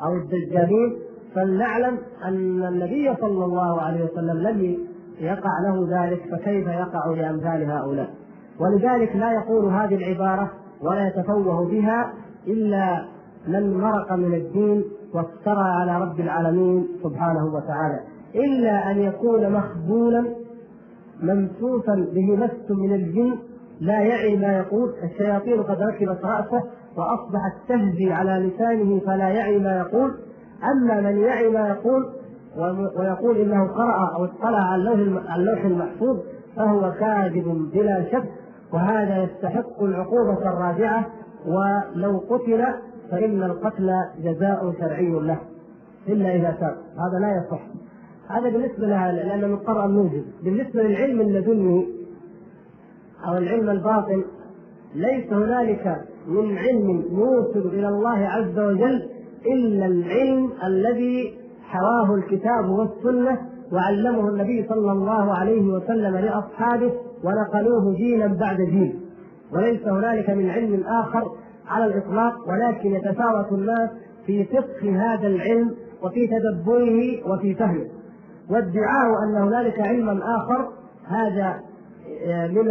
أو الدجالين فلنعلم أن النبي صلى الله عليه وسلم لم يقع له ذلك فكيف يقع لأمثال هؤلاء؟ ولذلك لا يقول هذه العبارة ولا يتفوه بها إلا من مرق من الدين وافترى على رب العالمين سبحانه وتعالى. إلا أن يكون مخبولا ممسوسا به مس من الجن لا يعي ما يقول الشياطين قد ركبت رأسه واصبحت تهجي على لسانه فلا يعي ما يقول. أما من يعي ما يقول ويقول إنه قرأ أو اطلع على اللوح المحفوظ فهو كاذب بلا شك وهذا يستحق العقوبة الرادعة ولو قتل فإن القتل جزاء شرعي له إلا إذا تاب. هذا لا يصح. هذا بالنسبة لها لأنه مضطر أن نوجد بالنسبة للعلم اللدني أو العلم الباطن ليس هنالك من علم يوصل إلى الله عز وجل إلا العلم الذي حواه الكتاب والسنة وعلمه النبي صلى الله عليه وسلم لأصحابه ونقلوه جيلا بعد جيل وليس هنالك من علم آخر على الإطلاق ولكن يتفاوت الناس في فقه هذا العلم وفي تدبره وفي فهمه. وادعاء أن هنالك علما آخر هذا آه، من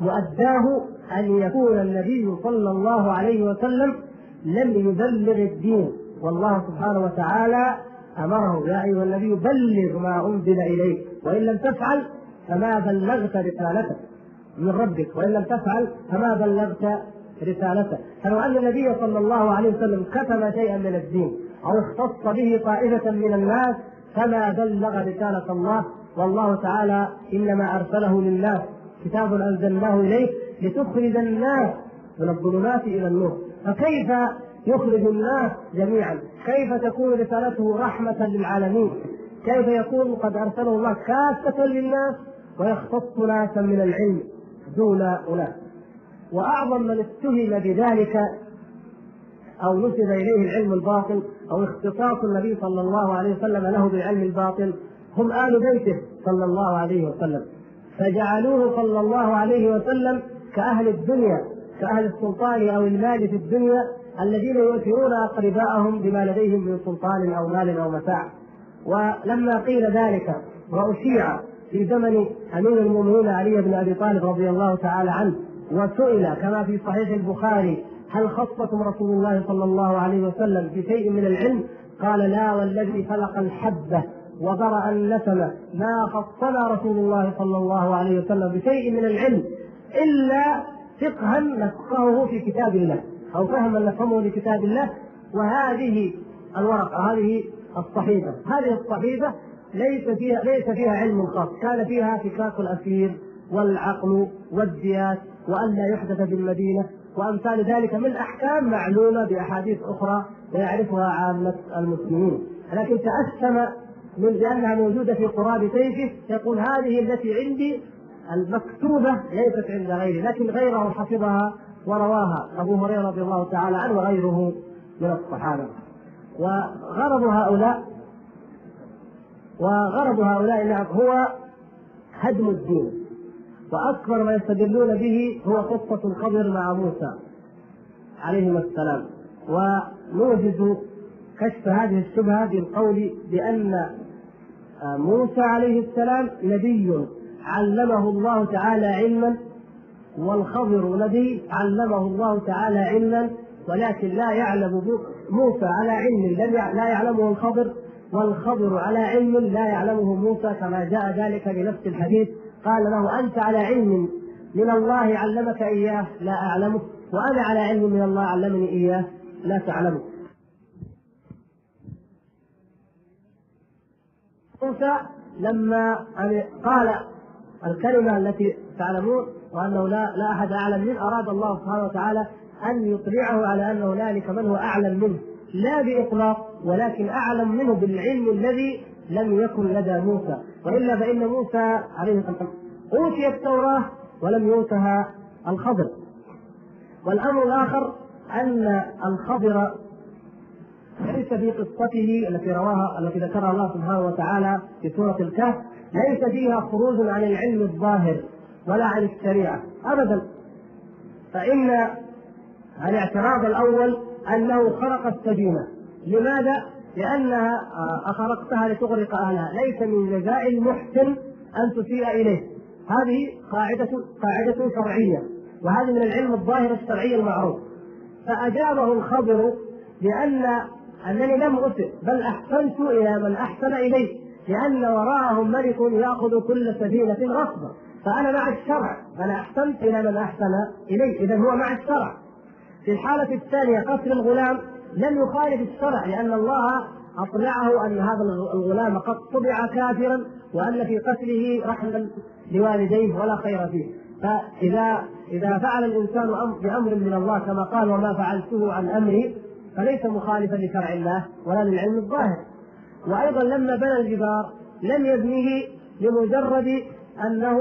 مؤداه أن يكون النبي صلى الله عليه وسلم لم يبلغ الدين. والله سبحانه وتعالى أمره يا أيها النبي بلغ ما أنزل إليك وإن لم تفعل فما بلغت رسالته من ربك وإن لم تفعل فما بلغت رسالته. فلو أن النبي صلى الله عليه وسلم كتم شيئا من الدين أو اختص به طائفة من الناس فما بلغ رسالة الله. والله تعالى إنما أرسله للناس كتاب أنزلناه إليك لتخرج الناس من الظلمات إلى النور. فكيف يخرج الناس جميعا؟ كيف تكون رسالته رحمة للعالمين؟ كيف يكون قد أرسله الله كافة للناس ويختص ناسا من العلم دون أناس وأعظم من اتهم بذلك أو نسب إليه العلم الباطل أو اختصاص النبي صلى الله عليه وسلم له بالعلم الباطل هم آل بيته صلى الله عليه وسلم. فجعلوه صلى الله عليه وسلم كأهل الدنيا كأهل السلطان أو المال في الدنيا الذين يؤثرون أقرباءهم بما لديهم من سلطان أو مال أو متاع ولما قيل ذلك وأشيع في زمن أمير المؤمنين علي بن أبي طالب رضي الله تعالى عنه وسئل كما في صحيح البخاري هل خصكم رسول الله صلى الله عليه وسلم بشيء من العلم؟ قال لا والذي خلق الحبة وبرأ النسمة ما خصنا رسول الله صلى الله عليه وسلم بشيء من العلم إلا فقها نفقهه في كتاب الله أو فهما نفهمه لكتاب الله وهذه الورقة هذه الصحيفة هذه الصحيفة ليس فيها ليس فيها علم خاص كان فيها فكاك الأسير والعقل والديات وأن لا يحدث بالمدينة وأمثال ذلك من احكام معلومة بأحاديث أخرى ويعرفها عامة المسلمين. لكن تاثم من لأنها موجودة في قراب سيفه يقول هذه التي عندي المكتوبة ليست عند غيري لكن غيره حفظها ورواها. أبو هريرة رضي الله تعالى عنه وغيره من الصحابة. وغرض هؤلاء وغرض هؤلاء نعم هو هدم الدين. وأكبر ما يستدلون به هو قصة الخضر مع موسى عليهما السلام. ونوجد كشف هذه الشبهة بالقول بأن موسى عليه السلام نبي علمه الله تعالى علما والخضر نبي علمه الله تعالى علما ولكن لا يعلم موسى على علم لم لا يعلمه الخضر والخضر على علم لا يعلمه موسى كما جاء ذلك بنفس الحديث. قال له أنت على علم من الله علمك إياه؟ لا أعلمه. وأنا على علم من الله علمني إياه؟ لا تعلمه. موسى لما قال الكلمة التي تعلمون وأنه لا لا أحد أعلم منه أراد الله سبحانه وتعالى أن يطلعه على ان هنالك من هو أعلم منه. لا بإطلاق ولكن أعلم منه بالعلم الذي لم يكن لدى موسى وإلا فإن موسى عليه السلام أوتي التوراة ولم يؤتها الخضر. والأمر الآخر أن الخضر ليس في قصته التي رواها التي ذكرها الله سبحانه وتعالى في سورة الكهف ليس فيها خروج عن العلم الظاهر ولا عن الشريعة ابدا. فإن الاعتراض الأول أنه خرق السفينه لماذا؟ لانها أخرقتها لتغرق أهلها. ليس من جزاء المحسن أن تسيء إليه. هذه قاعدة قاعدة شرعية وهذه من العلم الظاهر الشرعي المعروف. فأجابه الخضر بان أنني لم أسئ بل أحسنت إلى من أحسن الي لأن وراءهم ملك يأخذ كل سفينة غصبا. فأنا مع الشرع أنا أحسنت إلى من أحسن الي اذا هو مع الشرع. في الحالة الثانية قتل الغلام لم يخالف الشرع لأن الله أطلعه أن هذا الغلام قد طبع كافرا وأن في قتله رحما لوالديه ولا خير فيه. فإذا إذا فعل الإنسان بأمر من الله كما قال وما فعلته عن أمري فليس مخالفا لشرع الله ولا للعلم الظاهر. وأيضا لما بنى الجدار لم يبنيه لمجرد أنه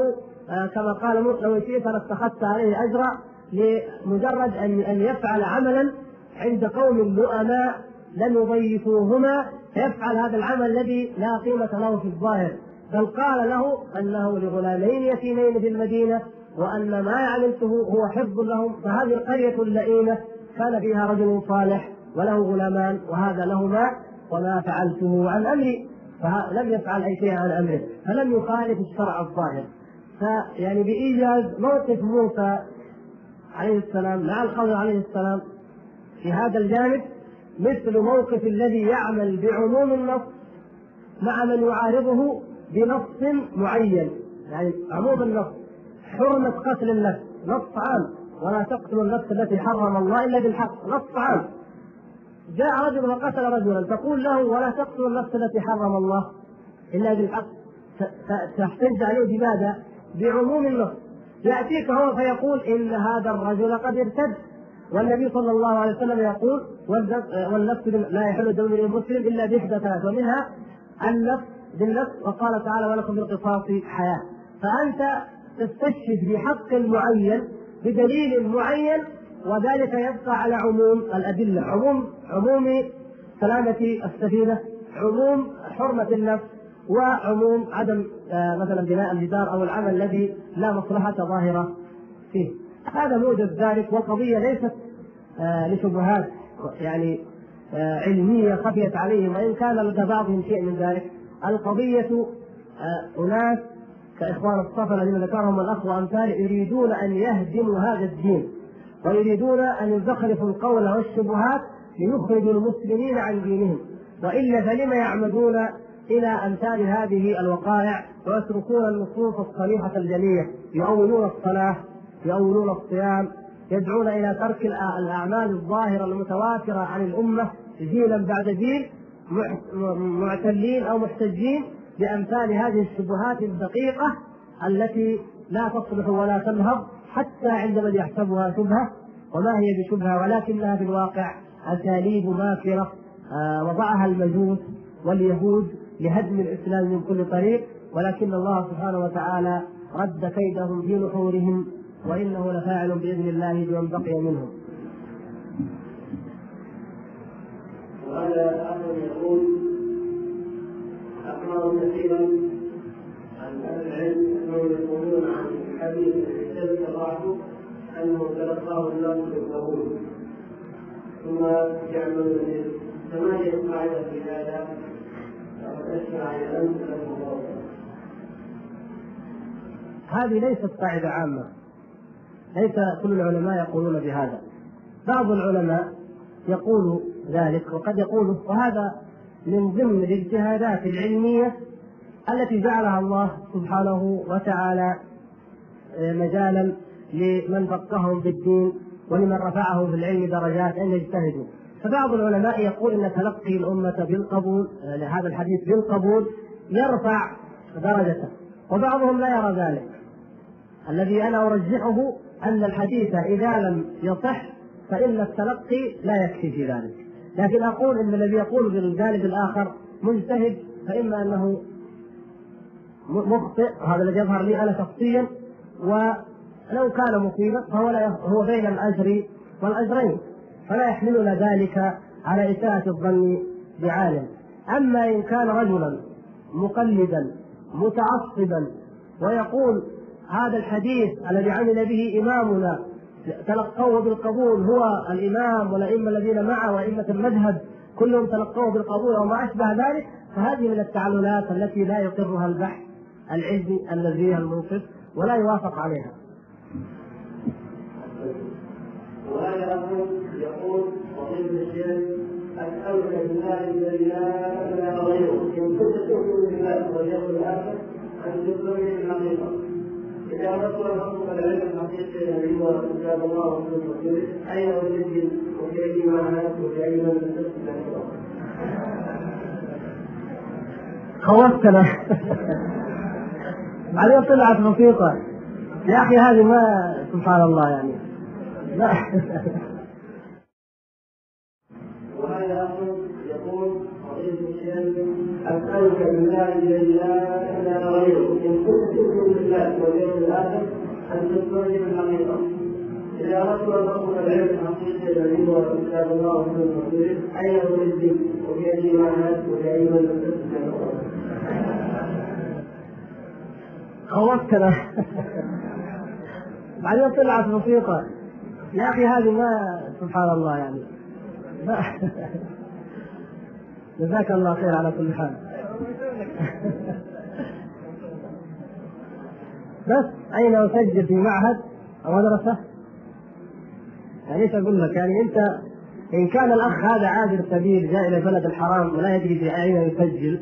آه، كما قال لو شئت لاتخذت عليه أجرا لمجرد أن يفعل عملا عند قوم لؤماء لم يضيفوهما فيفعل هذا العمل الذي لا قيمة له في الظاهر. بل قال له أنه لغلامين يتيمين في المدينة وأن ما عملته هو حفظ لهم فهذه القرية اللئيمة كان فيها رجل صالح وله غلامان وهذا لهما وما فعلته عن أمري فلم يفعل أي شيء عن أمره فلم يخالف الشرع الظاهر. فيعني بإيجاز موقف موسى عليه السلام مع الخضر عليه السلام في هذا الجانب مثل موقف الذي يعمل بعموم النص مع من يعارضه بنص معين. يعني عموم النص حرمة قتل النفس نص عام. ولا تقتلوا النفس التي حرم الله إلا بالحق نص عام. جاء رجل وقتل رجلا تقول له ولا تقتلوا النفس التي حرم الله إلا بالحق. تحتج عليه بماذا؟ بعموم النص. يأتيك هو فيقول إن هذا الرجل قد ارتد. والنبي صلى الله عليه وسلم يقول والنفس لا يحل دم المسلم إلا بإحدى ثلاث ومنها النفس بالنفس وقال تعالى ولكم بالقصاص حياة. فأنت تستشهد بحق معين بدليل معين وذلك يبقى على عموم الأدلة عموم عموم سلامة السفينة عموم حرمة النفس وعموم عدم آه، مثلا بناء الجدار أو العمل الذي لا مصلحة ظاهرة فيه. هذا موجب ذلك والقضية ليست آه، لشبهات يعني آه، علمية خفيت عليهم وإن كان لدى بعضهم شيء من ذلك. القضية أناس كإخوان الصفا الذين ذكرهم الأخ وأمثال يريدون أن يهدموا هذا الدين ويريدون أن يزخرفوا القول والشبهات ليخرجوا المسلمين عن دينهم. وإلا فلم يعمدون إلى أمثال هذه الوقائع ويتركون النصوص الصريحة الجلية يؤولون الصلاة يؤولون الصيام يدعون إلى ترك الأعمال الظاهرة المتواترة عن الأمة جيلا بعد جيل معتلين أو محتجين بأمثال هذه الشبهات الدقيقة التي لا تصلح ولا تنهض حتى عند من يحسبها شبهة وما هي بشبهة ولكنها في الواقع أساليب ماكره آه، وضعها المجوس واليهود لهدم الإسلام من كل طريق ولكن الله سبحانه وتعالى رد كيدهم في نحورهم وإنه لفاعل بإذن الله بمن بقي منهم. وهذا اخر يقول اخبر كثيرا عن أهل العلم حديث الشرك الرعد أنه تلقاه الناس بالقبول. ثم يعمل ثمانية قاعدة في هذا؟ أشرع إلى أمثلة هذه ليست قاعدة عامة. ليس كل العلماء يقولون بهذا. بعض العلماء يقول ذلك وقد يقوله وهذا من ضمن الاجتهادات العلمية التي جعلها الله سبحانه وتعالى آه، مجالا لمن فقههم بالدين ولمن رفعهم في العلم درجات أن يجتهدوا. فبعض العلماء يقول إن تلقي الأمة بالقبول آه، لهذا الحديث بالقبول يرفع درجته وبعضهم لا يرى ذلك. الذي أنا أرجحه أن الحديث إذا لم يصح فإن التلقي لا يكفي في ذلك. لكن أقول إن الذي يقول بالجانب الآخر مجتهد فإما أنه مخطئ وهذا الذي يظهر لي أنا شخصيا ولو كان مصيبا فهو لا هو بين الأجر والأجرين فلا يحملنا ذلك على إساءة الظن بعالم. أما إن كان رجلا مقلدا متعصبا ويقول هذا الحديث الذي عمل به إمامنا تلقوه بالقبول هو الإمام والأئمة الذين معه وائمه المذهب كلهم تلقوه بالقبول وما أشبه ذلك فهذه من التعللات التي لا يقرها البحث العلمي النزيه المنصف ولا يوافق عليها. وهذا يقول فضيلة الشيخ اسالك بالله الذي لا إله غيره إن كنت تؤمن بالله الآخر ان تؤمن بالحقيقة. إذا أردت أن اطلب العلم الحقيقي الذي هو كتاب الله ورسوله اين وجدت وفي أي معنى؟ وفي أي من خوفتنا بعدين طلعت بسيطة يا أخي هذه ما سبحان الله يعني. لا. وهذا يقول فضيلة الشيخ أسألك بالله الذي لا إله غيره إن كنت تؤمن بالله واليوم الآخر أن تستوجب الحقيقة إذا أردت أن أطلب العلم الحقيقي الذي هو كتاب الله ورسوله أين أريد وفي أي معنى وفي أي من خوفتنا بعدين طلعت موسيقى يا أخي هذه ما سبحان الله يعني. (laughs) جزاك الله خير على كل حال (laughs) بس أين أسجل في معهد أو مدرسة؟ يعني إيش أقول لك؟ يعني أنت إن كان الأخ هذا عابر سبيل جاء إلى بلد الحرام ولا يدري في أين يسجل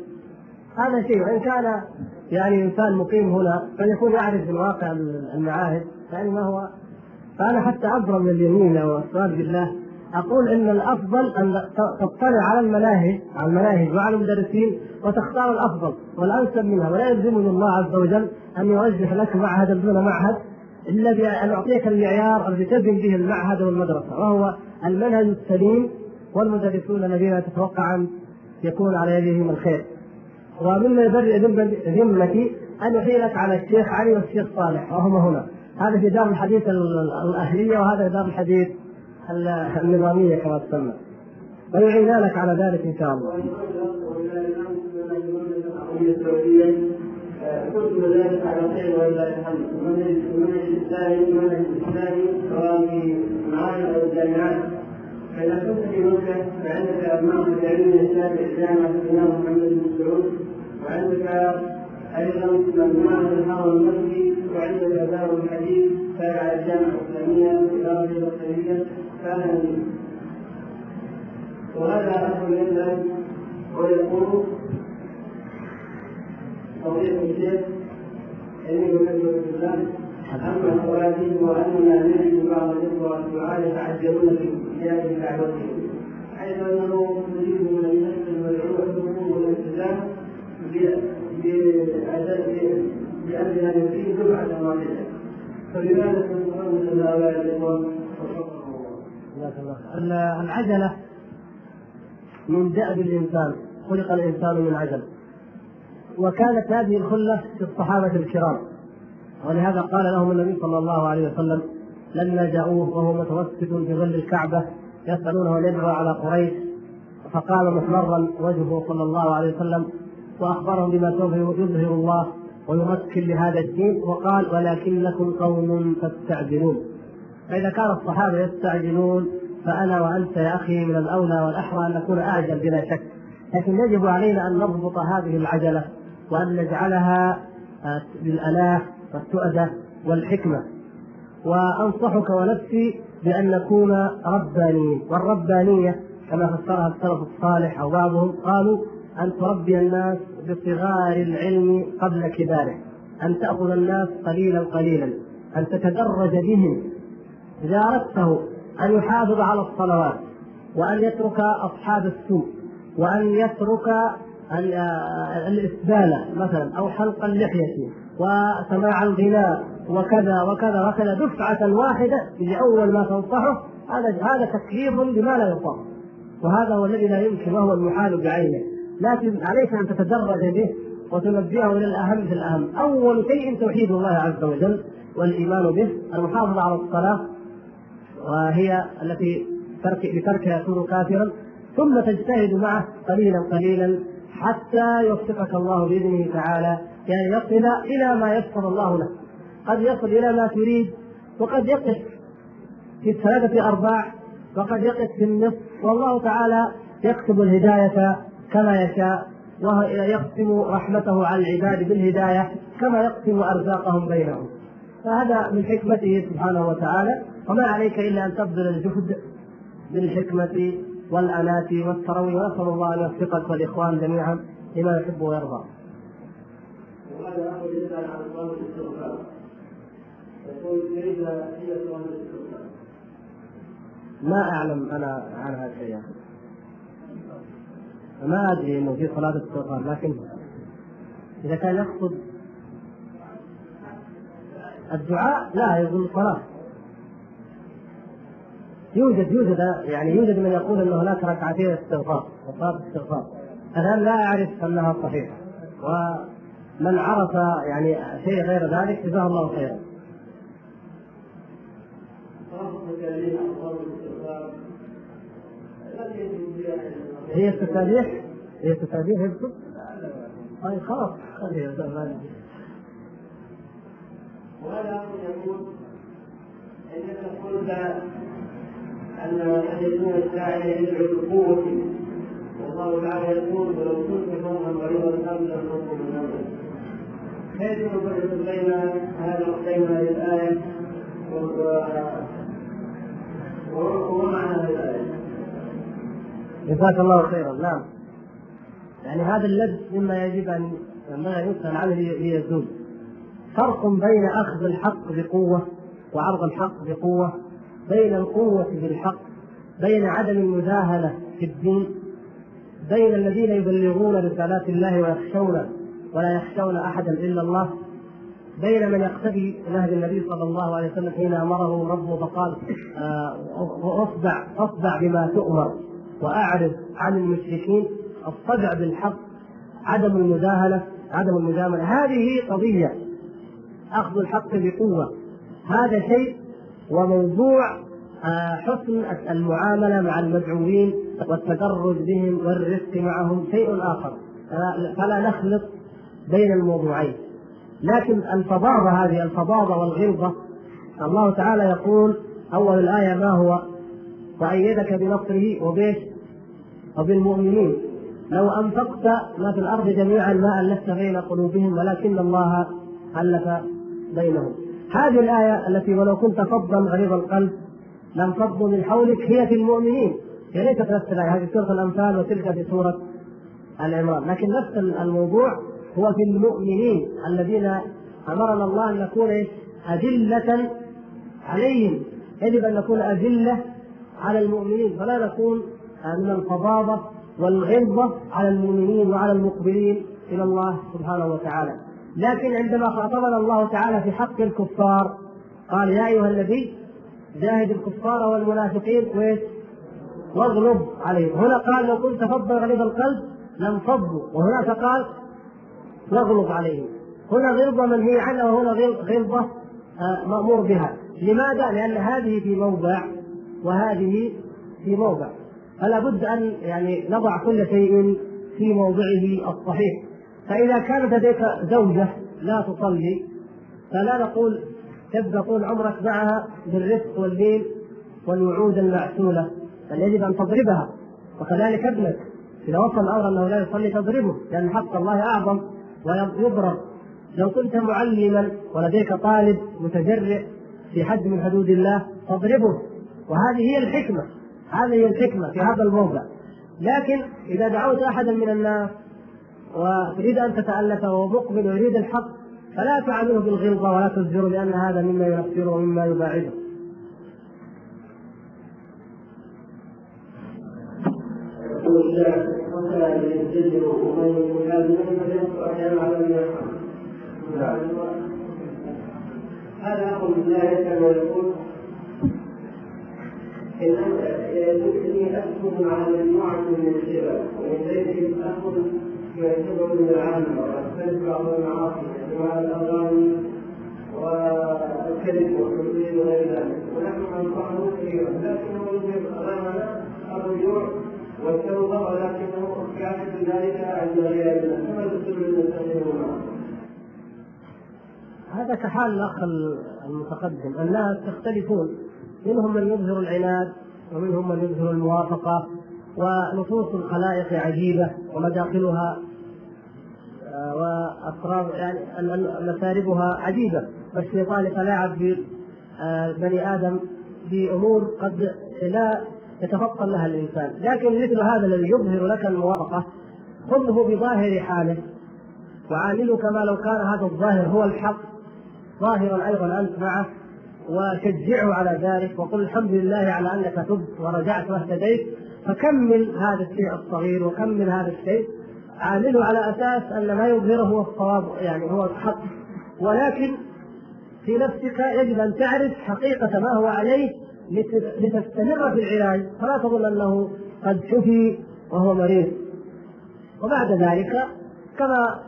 هذا شيء وإن كان يعني إنسان مقيم هنا فليكون يعرف الواقع المعاهد يعني ما هو فأنا حتى أبرم من اليمين والسؤال بالله أقول إن الأفضل أن تطلع على المناهج على المناهج وعلى المدرسين وتختار الأفضل والأنسب منها ولا يلزمني الله عز وجل أن يوجه لك معهدا دون معهد إلا بان أعطيك المعيار الذي تبني به المعهد والمدرسة وهو المنهج السليم والمدرسون الذين تتوقع أن يكون على يدهم الخير. ومما يبرئ ذمتي أن أحيلك على الشيخ علي والشيخ صالح وهما هنا. هذا في دار الحديث الأهلية وهذا في دار الحديث النظاميه كما تسمى ويعينانك على ذلك إن شاء الله. ذلك على خير ولله الحمد سواء أو الجامعات فإذا كنت في مكة فعندك أبناء متعلمين الشافعي جامعة الإمام محمد بن سعود وعندك أيضا مجموعة الحرم المكي وعندك دار الحديث تابعة الجامعة الإسلامية إدارة البصرية كان وهذا أخ يسأل ويقول فضيلة الشيخ أحبك بالله أما سؤالي هو أننا نجد بعض الدعاة يتعجلون في إجابة دعوتهم حيث أنه يريد من النفس المدعو الحكم والالتزام بأن يقيم واحدة فلماذا تنظرون إلى هؤلاء الإخوة العجلة من دأب الإنسان خلق الإنسان من عجل. وكانت هذه الخلة في الصحابة الكرام. ولهذا قال لهم النبي صلى الله عليه وسلم لما جاءوه وهو متوسد في ظل الكعبة يسألونه ان يدعو على قريش. فقال محمرا وجهه صلى الله عليه وسلم وأخبرهم بما سوف يظهر الله ويمكن لهذا الدين وقال ولكنكم قوم تستعجلون. فإذا كان الصحابة يستعجلون فأنا وأنت يا أخي من الأولى والأحرى أن نكون أعجل بلا شك. لكن يجب علينا أن نضبط هذه العجلة وأن نجعلها بالأناة والتؤدة والحكمة. وأنصحك ونفسي بأن نكون ربانيين. والربانية كما فسرها السلف الصالح أو بعضهم قالوا أن تربي الناس بصغار العلم قبل كباره أن تأخذ الناس قليلا قليلا أن تتدرج بهم. إذا أردته أن يحافظ على الصلوات وأن يترك أصحاب السوء وأن يترك الإسبال مثلا أو حلق اللحية وسماع الغناء وكذا وكذا وكذا دفعة واحدة لأول ما تنصحه هذا هذا تكليف بما لا يطاق. وهذا هو الذي لا يمكن وهو المحال بعينه. لكن عليك أن تتدرج به وتنبهه إلى الأهم في الأهم. أول شيء توحيد الله عز وجل والإيمان به. المحافظة على الصلاة وهي التي ترك بتركها يكون كافرا. ثم تجتهد معه قليلا قليلا حتى يوفقك الله بإذنه تعالى. يعني يصل إلى ما يسر الله له. قد يصل إلى ما تريد وقد يقف في الثلاثة ارباع وقد يقف في النصف. والله تعالى يكتب الهداية كما يشاء وهو يقسم رحمته على العباد بالهداية كما يقسم أرزاقهم بينهم فهذا من حكمته سبحانه وتعالى وما عليك إلا أن تبذل الجهد بالحكمه والاناه والتروي ونسال الله أن يوفقك والإخوان جميعا لما يحب ويرضى. وهذا اخر يسال عن صلاه الاستغفار. يقول كيف هي صلاه الاستغفار؟ ما أعلم أنا عنها شيئا. ما أدري إنه في صلاة استغفار لكن إذا كان يقصد الدعاء لا يقول الصلاه يوجد يوجد يعني يوجد من يقول ان هناك ركعتين استغفار وصلاه استغفار. الآن لا أعرف أنها صحيحة. ومن عرف يعني شيء غير ذلك جزاه الله خيرا. هي التسابيح هي التسابيح يكتب طيب خلاص خليها وهذا يقول إنك قلت أن يجدون الساعي يدعو بقوته والله تعالى يقول ولو كنت فوقا غريب الأرض لانفضوا من امرك كيف نفرق بين هذا بين هذه الايه ومعنى هذه الآية. جزاك الله خيرا. نعم. يعني هذا اللبس مما يجب ان ينبغي ان يسأل عنه ليزول. فرق بين أخذ الحق بقوة وعرض الحق بقوة بين القوة بالحق بين عدم المداهنة في الدين بين الذين يبلغون رسالات الله ويخشون ولا يخشون احدا إلا الله بين من يقتدي نهج النبي صلى الله عليه وسلم حين أمره ربه فقال آه اصدع اصدع بما تؤمر. وأعرض عن المشركين الصدع بالحق عدم المداهنه عدم المجاملة. هذه قضية أخذ الحق بقوة. هذا شيء وموضوع آه، حسن المعاملة مع المدعوين والتدرج بهم والرفق معهم شيء آخر. فلا نخلط بين الموضوعين. لكن الفظاظة هذه الفظاظة والغلظة الله تعالى يقول أول الآية ما هو؟ وأيدك بنصره وبيش وبالمؤمنين لو أنفقت ما في الأرض جميعا ما ألفت بين قلوبهم ولكن الله ألف بينهم. هذه الآية التي ولو كنت فظا غليظ القلب لم فضوا من حولك هي في المؤمنين. هي ليست نفس الآية هذه سورة الأنفال وتلك في سورة العمران. لكن نفس الموضوع هو في المؤمنين الذين أمرنا الله أن نكون أذلة عليهم. يجب أن نكون أذلة على المؤمنين فلا نكون من الفظاظة والغلظة على المؤمنين وعلى المقبلين إلى الله سبحانه وتعالى. لكن عندما خاطبنا الله تعالى في حق الكفار قال يا أيها النبي جاهد الكفار والمنافقين ويش؟ واغلب عليهم. هنا قال لو كنت فظا غليظ القلب لانفضوا وهناك قال واغلب عليهم. هنا غلظة منهي عنها وهنا غلظة آه، مأمور بها. لماذا؟ لأن هذه في موضع وهذه في موضع. فلا بد أن يعني نضع كل شيء في موضعه الصحيح. فإذا كانت لديك زوجة لا تصلي فلا نقول تبدأ طول عمرك معها بالرفق واللين والوعود المعسولة بل يجب أن تضربها. وكذلك ابنك إذا وصل الأمر أنه لا يصلي تضربه لأن حق الله أعظم ويضرب لو كنت معلما ولديك طالب متجرئ في حد من حدود الله فاضربه وهذه هي الحكمة. هذه هي الحكمة في هذا الموضع لكن إذا دعوت أحدا من الناس وتريد أن تتألف وهو مقبل ويريد الحق فلا تعامله بالغلظة ولا تزجره لأن هذا مما ينفره ومما يباعده. هذا أمر لا يسأل ويقول إن يجوزني أسكن على مجموعة من الشباب ومن بينهم أخذ يعتبر من العامة وأختلف بعض المعاصي كما الأغاني والكذب والتمثيل وغير ذلك ونحن ننصحه كثيرا لكنه يوجد أمامنا الرجوع والتوبة ولكنه كافر ذلك عند غيرنا كما تسلم المسلمين معه هذا كحال الأخ المتقدم الناس يختلفون منهم من يظهر العناد ومنهم من يظهر الموافقة ونصوص الخلائق عجيبة ومداخلها آه، واسرار يعني مساربها عجيبة. والشيطان يتلاعب آه، آدم بأمور قد لا يتفطن لها الإنسان، لكن مثل هذا الذي يظهر لك الموافقة خذه بظاهر حاله وعامله كما لو كان هذا الظاهر هو الحق. ظاهرا أيضا أنت معه. وشجعه على ذلك وقل الحمد لله على أنك تبت ورجعت واهتديت فكمل هذا الشيء الصغير وكمل هذا الشيء عامله على أساس أن ما يظهره هو الصواب يعني هو الحق. ولكن في نفسك يجب أن تعرف حقيقة ما هو عليه لتستمر في العلاج. فلا تظن أنه قد شفي وهو مريض. وبعد ذلك كما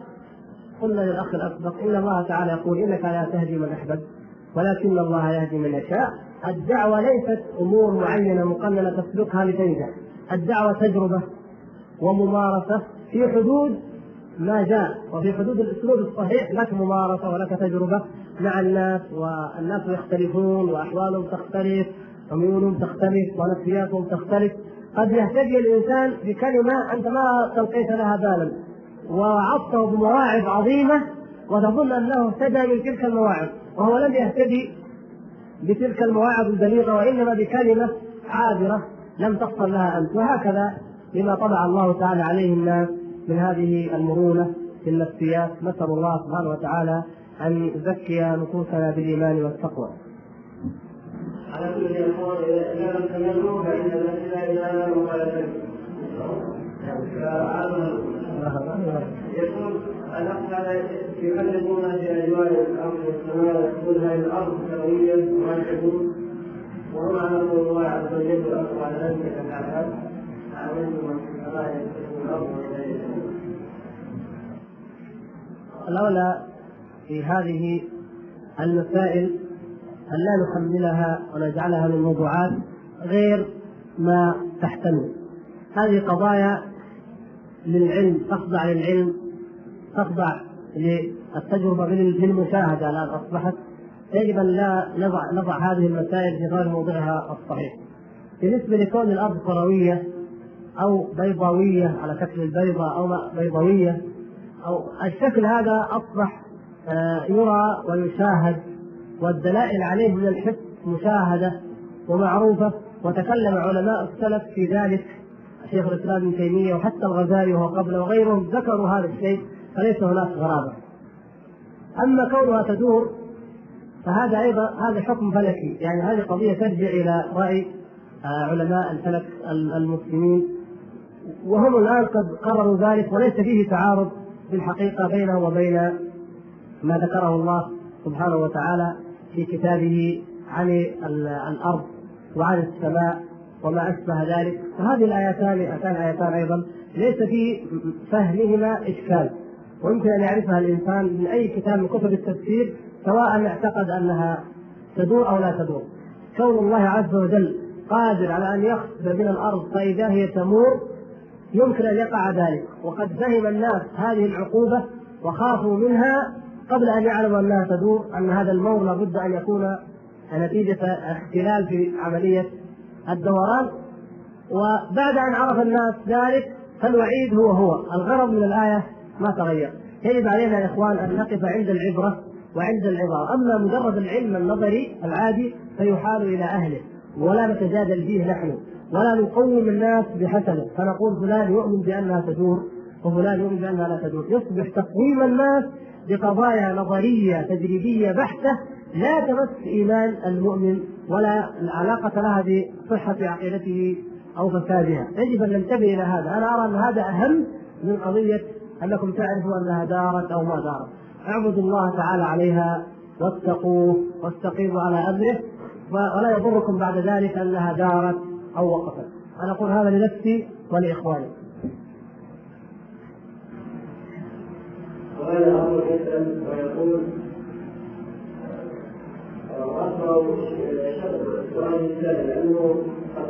قلنا للأخ الأسبق إن الله تعالى يقول إنك لا تهدي من أحببت. ولكن الله يهدي من يشاء. الدعوة ليست أمور معينة مقننه تسلكها لتنجح الدعوة تجربة وممارسة في حدود ما جاء وفي حدود الأسلوب الصحيح لك ممارسة ولك تجربة مع الناس والناس يختلفون وأحوالهم تختلف وميولهم تختلف ونفسياتهم تختلف. قد يهتدي الإنسان بكلمة أنت ما تلقيت لها بالا وعظته بمواعظ عظيمة وتظن أنه اهتدى من تلك المواعظ وهو لم يهتدي بتلك المواعظ البليغة وإنما بكلمة عابره لم تحصل لها انت وهكذا لما طبع الله تعالى عليه الناس من هذه المرونة في النفسيات نسأل الله سبحانه وتعالى أن يزكي نفوسنا بالإيمان والتقوى. على كل يقول إذا لم تملوا فإن الاسئله إلى مخالفه. يقول هذا يكلمون في أجواء الأرض والسماء يقول هذه الأرض سويه وما يحبون وهم على الله عز وجل والاخر على ذلك امنتم من في السماء يكتسبون الأرض الاولى في هذه المسائل أن لا نحملها ونجعلها من موضوعات غير ما تحتمل. هذه قضايا للعلم تخضع للعلم تخضع للتجربة بالمشاهده الآن أصبحت يجب ان لا نضع نضع هذه المسائل في غير موضعها الصحيح. بالنسبة لكون الأرض كروية أو بيضاوية على شكل البيضاء أو بيضاوية أو الشكل هذا أصبح آه، يرى ويشاهد والدلائل عليه من الحس مشاهدة ومعروفة وتكلم علماء السلف في ذلك شيخ الإسلام ابن تيمية وحتى الغزالي وهو قبله وغيرهم ذكروا هذا الشيء فليس هناك غرابة. أما كونها تدور فهذا أيضا هذا حكم فلكي. يعني هذه قضية ترجع إلى رأي آه، علماء الفلك المسلمين. وهم الآن قد قرروا ذلك وليس فيه تعارض في الحقيقة بينه وبين ما ذكره الله سبحانه وتعالى في كتابه عن الأرض وعن السماء وما أشبه ذلك. فهذه الآيتان اتان ايتان أيضا ليس في فهمهما إشكال. ويمكن ان يعرفها الإنسان من أي كتاب من كتب التفسير سواء اعتقد أنها تدور أو لا تدور. كون الله عز وجل قادر على أن يخسف من الأرض فإذا هي تمور يمكن أن يقع ذلك. وقد فهم الناس هذه العقوبة وخافوا منها قبل أن يعلموا أنها تدور أن هذا المور لابد أن يكون نتيجة اختلال في عملية الدوران. وبعد أن عرف الناس ذلك فالوعيد هو هو. الغرض من الآية ما تغير. يجب علينا يا إخوان أن نقف عند العبرة وعند العظام أما مجرد العلم النظري العادي فيحال إلى أهله ولا نتجادل فيه نحن ولا نقوم الناس بحسنه. فنقول فلان يؤمن بأنها تدور وفلان يؤمن بأنها لا تدور. يصبح تقويم الناس بقضايا نظرية تجريبيه بحتة لا تمس إيمان المؤمن ولا علاقه لها بصحة عقيدته أو فسادها. يجب أن ننتبه إلى هذا. أنا أرى أن هذا أهم من قضية انكم تعرفوا أنها دارت أو ما دارت؟ اعبدوا الله تعالى عليها واتقوه واستقيموا على أمره ولا يضركم بعد ذلك أنها دارت أو وقفت. أنا أقول هذا لنفسي ولإخواني. وهذا أمر يسال ويقول واكبر سؤال الثاني لأنه قد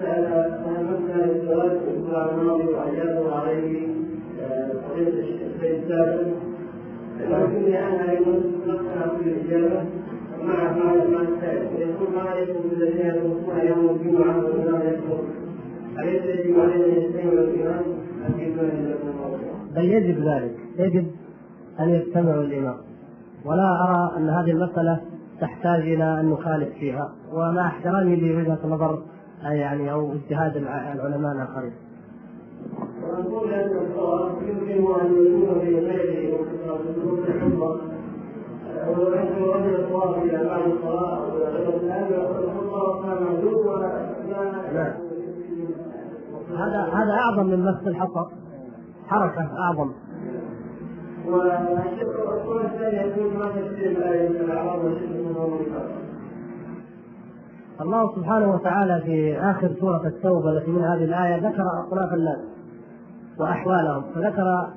سال مثلا السؤال في الماضي واجابه عليه بل يجب ذلك. يجب أن يستمعوا الإمام. ولا أرى أن هذه المسألة تحتاج إلى أن نخالف فيها. ومع احترامي لوجهة نظر يعني أو اجتهاد العلماء الآخرين. ونقول ان. هذا هذا أعظم من مس الحصى حركة أعظم الثاني يقول ما من الله سبحانه وتعالى في آخر سورة التوبة التي من هذه الآية ذكر أطراف الناس وأحوالهم. فذكر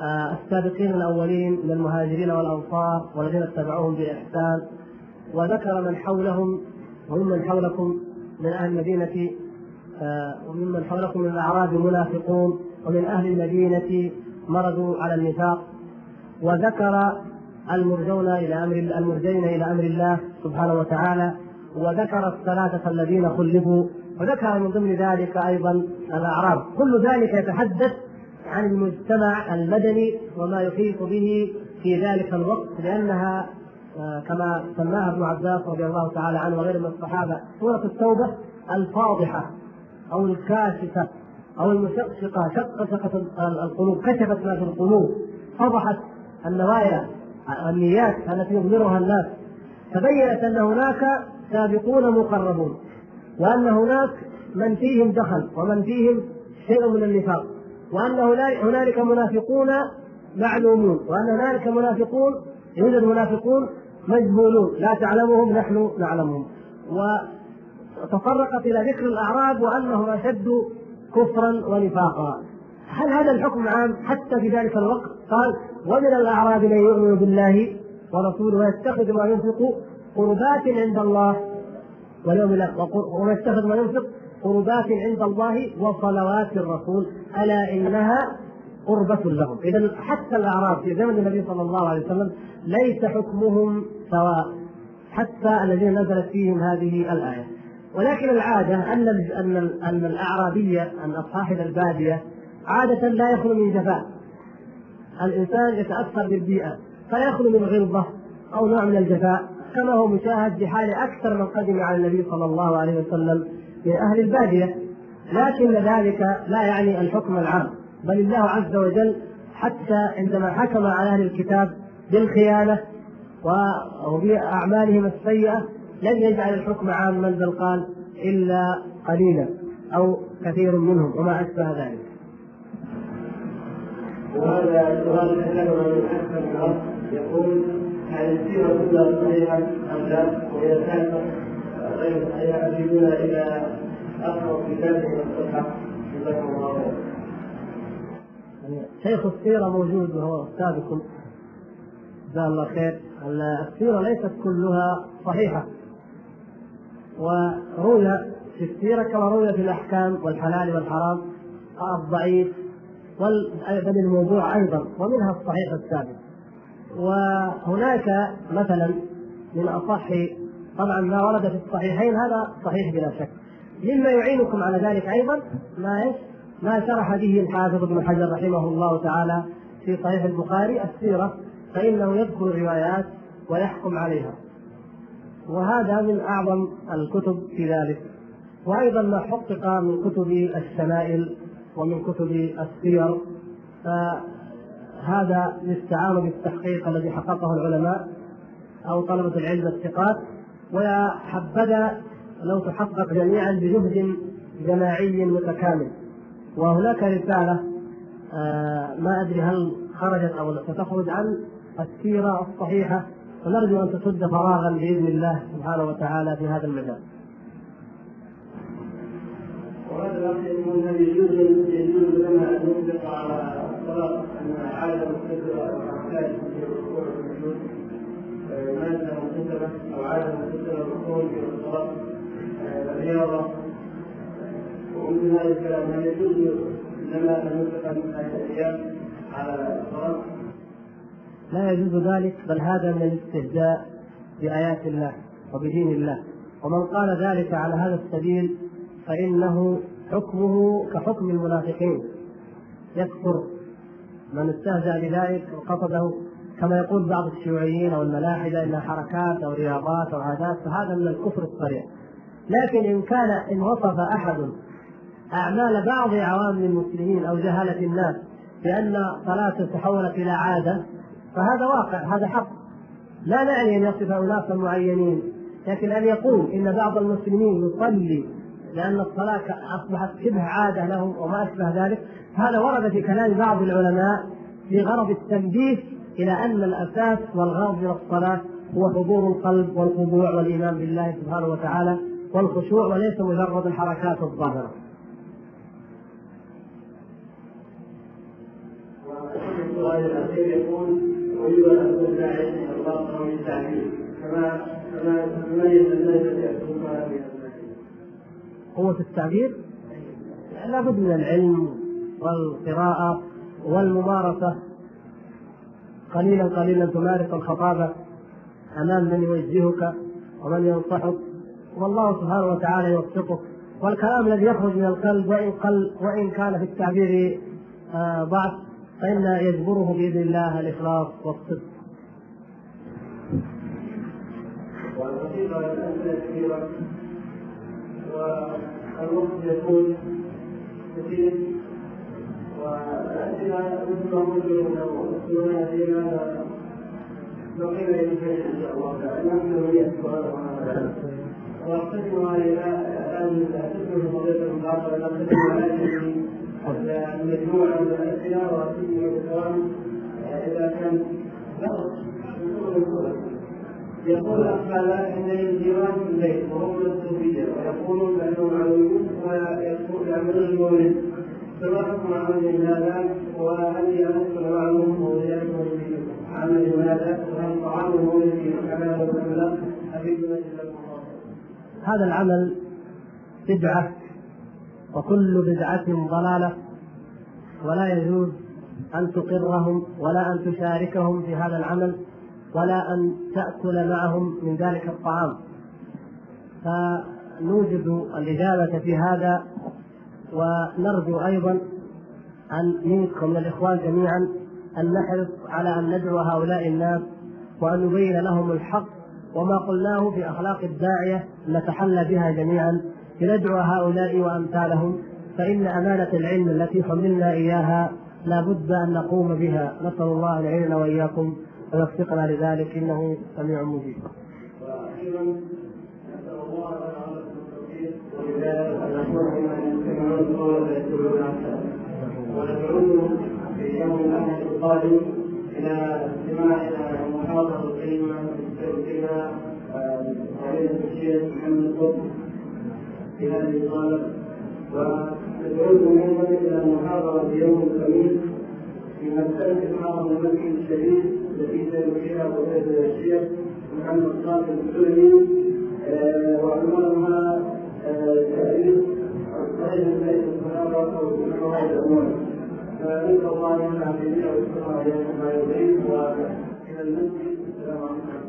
آه، السابقين الأولين من المهاجرين والأنصار والذين اتبعوهم بإحسان وذكر من حولهم وممن حولكم من أهل المدينة آه، وممن حولكم من الأعراب منافقون ومن أهل المدينة مرضوا على النفاق. وذكر المرجون إلى أمر المرجين إلى أمر الله سبحانه وتعالى وذكر الثلاثة الذين خلفوا وذكر من ضمن ذلك أيضا الأعراب. كل ذلك يتحدث عن المجتمع المدني وما يحيط به في ذلك الوقت لأنها آه، كما سماها ابن عباس رضي الله تعالى عنه وغيره من الصحابة سورة التوبة الفاضحة أو الكاشفة أو المشقشقة شقشقت القلوب كشفت ما في القلوب فضحت النوايا النيات التي يظهرها الناس. تبينت أن هناك سابقون مقربون. وأن هناك من فيهم دخل ومن فيهم شيء من النفاق وأن هنالك منافقون معلومون وأن هنالك منافقون يوجد منافقون مجهولون لا تعلمهم نحن نعلمهم. وتطرقت إلى ذكر الأعراب وأنهم أشد كفرا ونفاقا. هل هذا الحكم عام؟ حتى في ذلك الوقت؟ قال ومن الأعراب من يؤمن بالله ورسوله ويتخذ ما ينفق قربات عند الله واليوم ويتخذ ما ينفق قربات عند الله وصلوات الرسول ألا إنها قربة لهم، إذا حتى الأعراب في زمن النبي صلى الله عليه وسلم ليس حكمهم سواء حتى الذين نزلت فيهم هذه الآية. ولكن العادة أن أن أن الأعرابية أن صاحب البادية عادة لا يخلو من جفاء. الإنسان يتأثر بالبيئة فلا يخلو من غلظه أو نوع من الجفاء هو مشاهد بحال أكثر من قدم على النبي صلى الله عليه وسلم من أهل البادية لكن ذلك لا يعني الحكم العام بل الله عز وجل حتى عندما حكم على أهل الكتاب بالخيانة وبأعمالهم السيئة لم يجعل الحكم عاما بل قال إلا قليلا أو كثير منهم وما أشبه ذلك. وهذا سؤال من يقول هل السيرة كلها صحيحه ام لا؟ واذا كانت غير صحيحة يجيبون إلى أقرب كتابهم الصحه جزاكم الله خيرا. شيخ السيرة موجود وهو استاذكم جزاه الله خير السيرة ليست كلها صحيحة وروي في السيرة كما روي في الأحكام والحلال والحرام الضعيف بل الموضوع أيضا ومنها الصحيح الثابت وهناك مثلا من أصح طبعا ما ورد في الصحيحين هذا صحيح بلا شك. مما يعينكم على ذلك أيضا ما؟ ما شرح به الحافظ ابن حجر رحمه الله تعالى في صحيح البخاري السيرة فإنه يذكر الروايات ويحكم عليها. وهذا من أعظم الكتب في ذلك. وأيضا ما حقق من كتب الشمائل ومن كتب السير. فهذا يستعان بالتحقيق الذي حققه العلماء أو طلبة العلم الثقات ويا حبذا لو تحقق جميعا بجهد جماعي متكامل وهناك رسالة آه، ما أدري هل خرجت أو ستخرج عن السيرة الصحيحة ونرجو أن تسد فراغا بإذن الله سبحانه وتعالى في هذا المجال. وهذا الاخ يقول هل يجوز يجوز لنا ان نطلق على الصلاه أن عاده مستدره ومحتاج في الركوع والسجود مادة مستدره أو عاده مستدره الركوع في الصلاه الرياضة ومثل هذا الكلام هل يجوز لنا أن نطلق هذه على الصلاه؟ لا يجوز ذلك بل هذا من الاستهزاء بآيات الله وبدين الله ومن قال ذلك على هذا السبيل فإنه حكمه كحكم المنافقين يكفر من استهزأ بذلك وقصده كما يقول بعض الشيوعيين أو الملاحدة إنها حركات أو رياضات أو عادات فهذا من الكفر الصريح. لكن إن كان إن وصف أحد أعمال بعض عوام المسلمين أو جهله الناس بأن صلاته تحولت إلى عادة فهذا واقع هذا حق. لا نعني أن يصف اناسا معينين لكن أن يقول إن بعض المسلمين يصلي لأن الصلاة أصبحت شبه عادة لهم وما أشبه ذلك هذا ورد في كلام بعض العلماء بغرض التنبيه إلى أن الأساس والغرض من الصلاة هو حضور القلب والخضوع والإيمان بالله سبحانه وتعالى والخشوع وليس مجرد الحركات الظاهرة. السؤال الأخير يقول أن أكون داعيا إلى الله كما كما تميز الناس يأتون في قوة التعبير؟ لابد من العلم والقراءة والممارسة. قليلا قليلا تمارس الخطابة أمام من يوجهك ومن ينصحك. والله سبحانه وتعالى يوفقك. والكلام الذي يخرج من القلب وإن قل وإن كان في التعبير آه، ضعف فإن يجبره بإذن الله الإخلاص والصدق. الأسئلة كثيرة والوقت يكون كثير والأسئلة مثل ما قلت لو أسئلة فيها بقينا إلى إن شاء الله تعالى نحن نريد السؤال واقسمها إلى الآن تسمى فضيلة المقاطعة نقسمها هذه المجموعة من الأسئلة وأقسمها السؤال إذا كان يقول أخفى إن الجيران في البيت وهم الصوفية ويقولون بأنهم علويون ويعملون المولد. فما حكم عمل هذا وهل يمثل معهم ويأكل في عمل هذا وهل طعام المولد حلال ولا لا؟ أفيدنا هذا العمل بدعة وكل بدعة ضلالة ولا يجوز أن تقرهم ولا أن تشاركهم في هذا العمل. ولا أن تأكل معهم من ذلك الطعام. فنوجد الإجابة في هذا ونرجو أيضا أن منكم من الإخوان جميعا أن نحرص على أن ندعو هؤلاء الناس وأن نبين لهم الحق وما قلناه في أخلاق الداعية نتحلى بها جميعا. لندعو هؤلاء وأمثالهم فإن أمانة العلم التي حملنا إياها لا بد أن نقوم بها. نسأل الله أن يعيننا وإياكم ويوفقنا لذلك إنه سميع مجيب. نسال الله تعالى التوفيق والهدايه ان في يوم الاحد القادم إلى استماع محاضره كلمه تستوفيها فضيله الشيخ محمد القطب في هذه الصاله وندعوكم أيضا إلى المحاضره يوم الخميس في مساله الحرم المكي الشديد التي سيلقيها فضيلة الشيخ محمد صالح السلمي وعنوانها تأليف غير البيت الصحابة وفوائد الأمور فنسأل الله أن ينفع بنا ويستمع إليكم ما يريد إلى المسجد السلام عليكم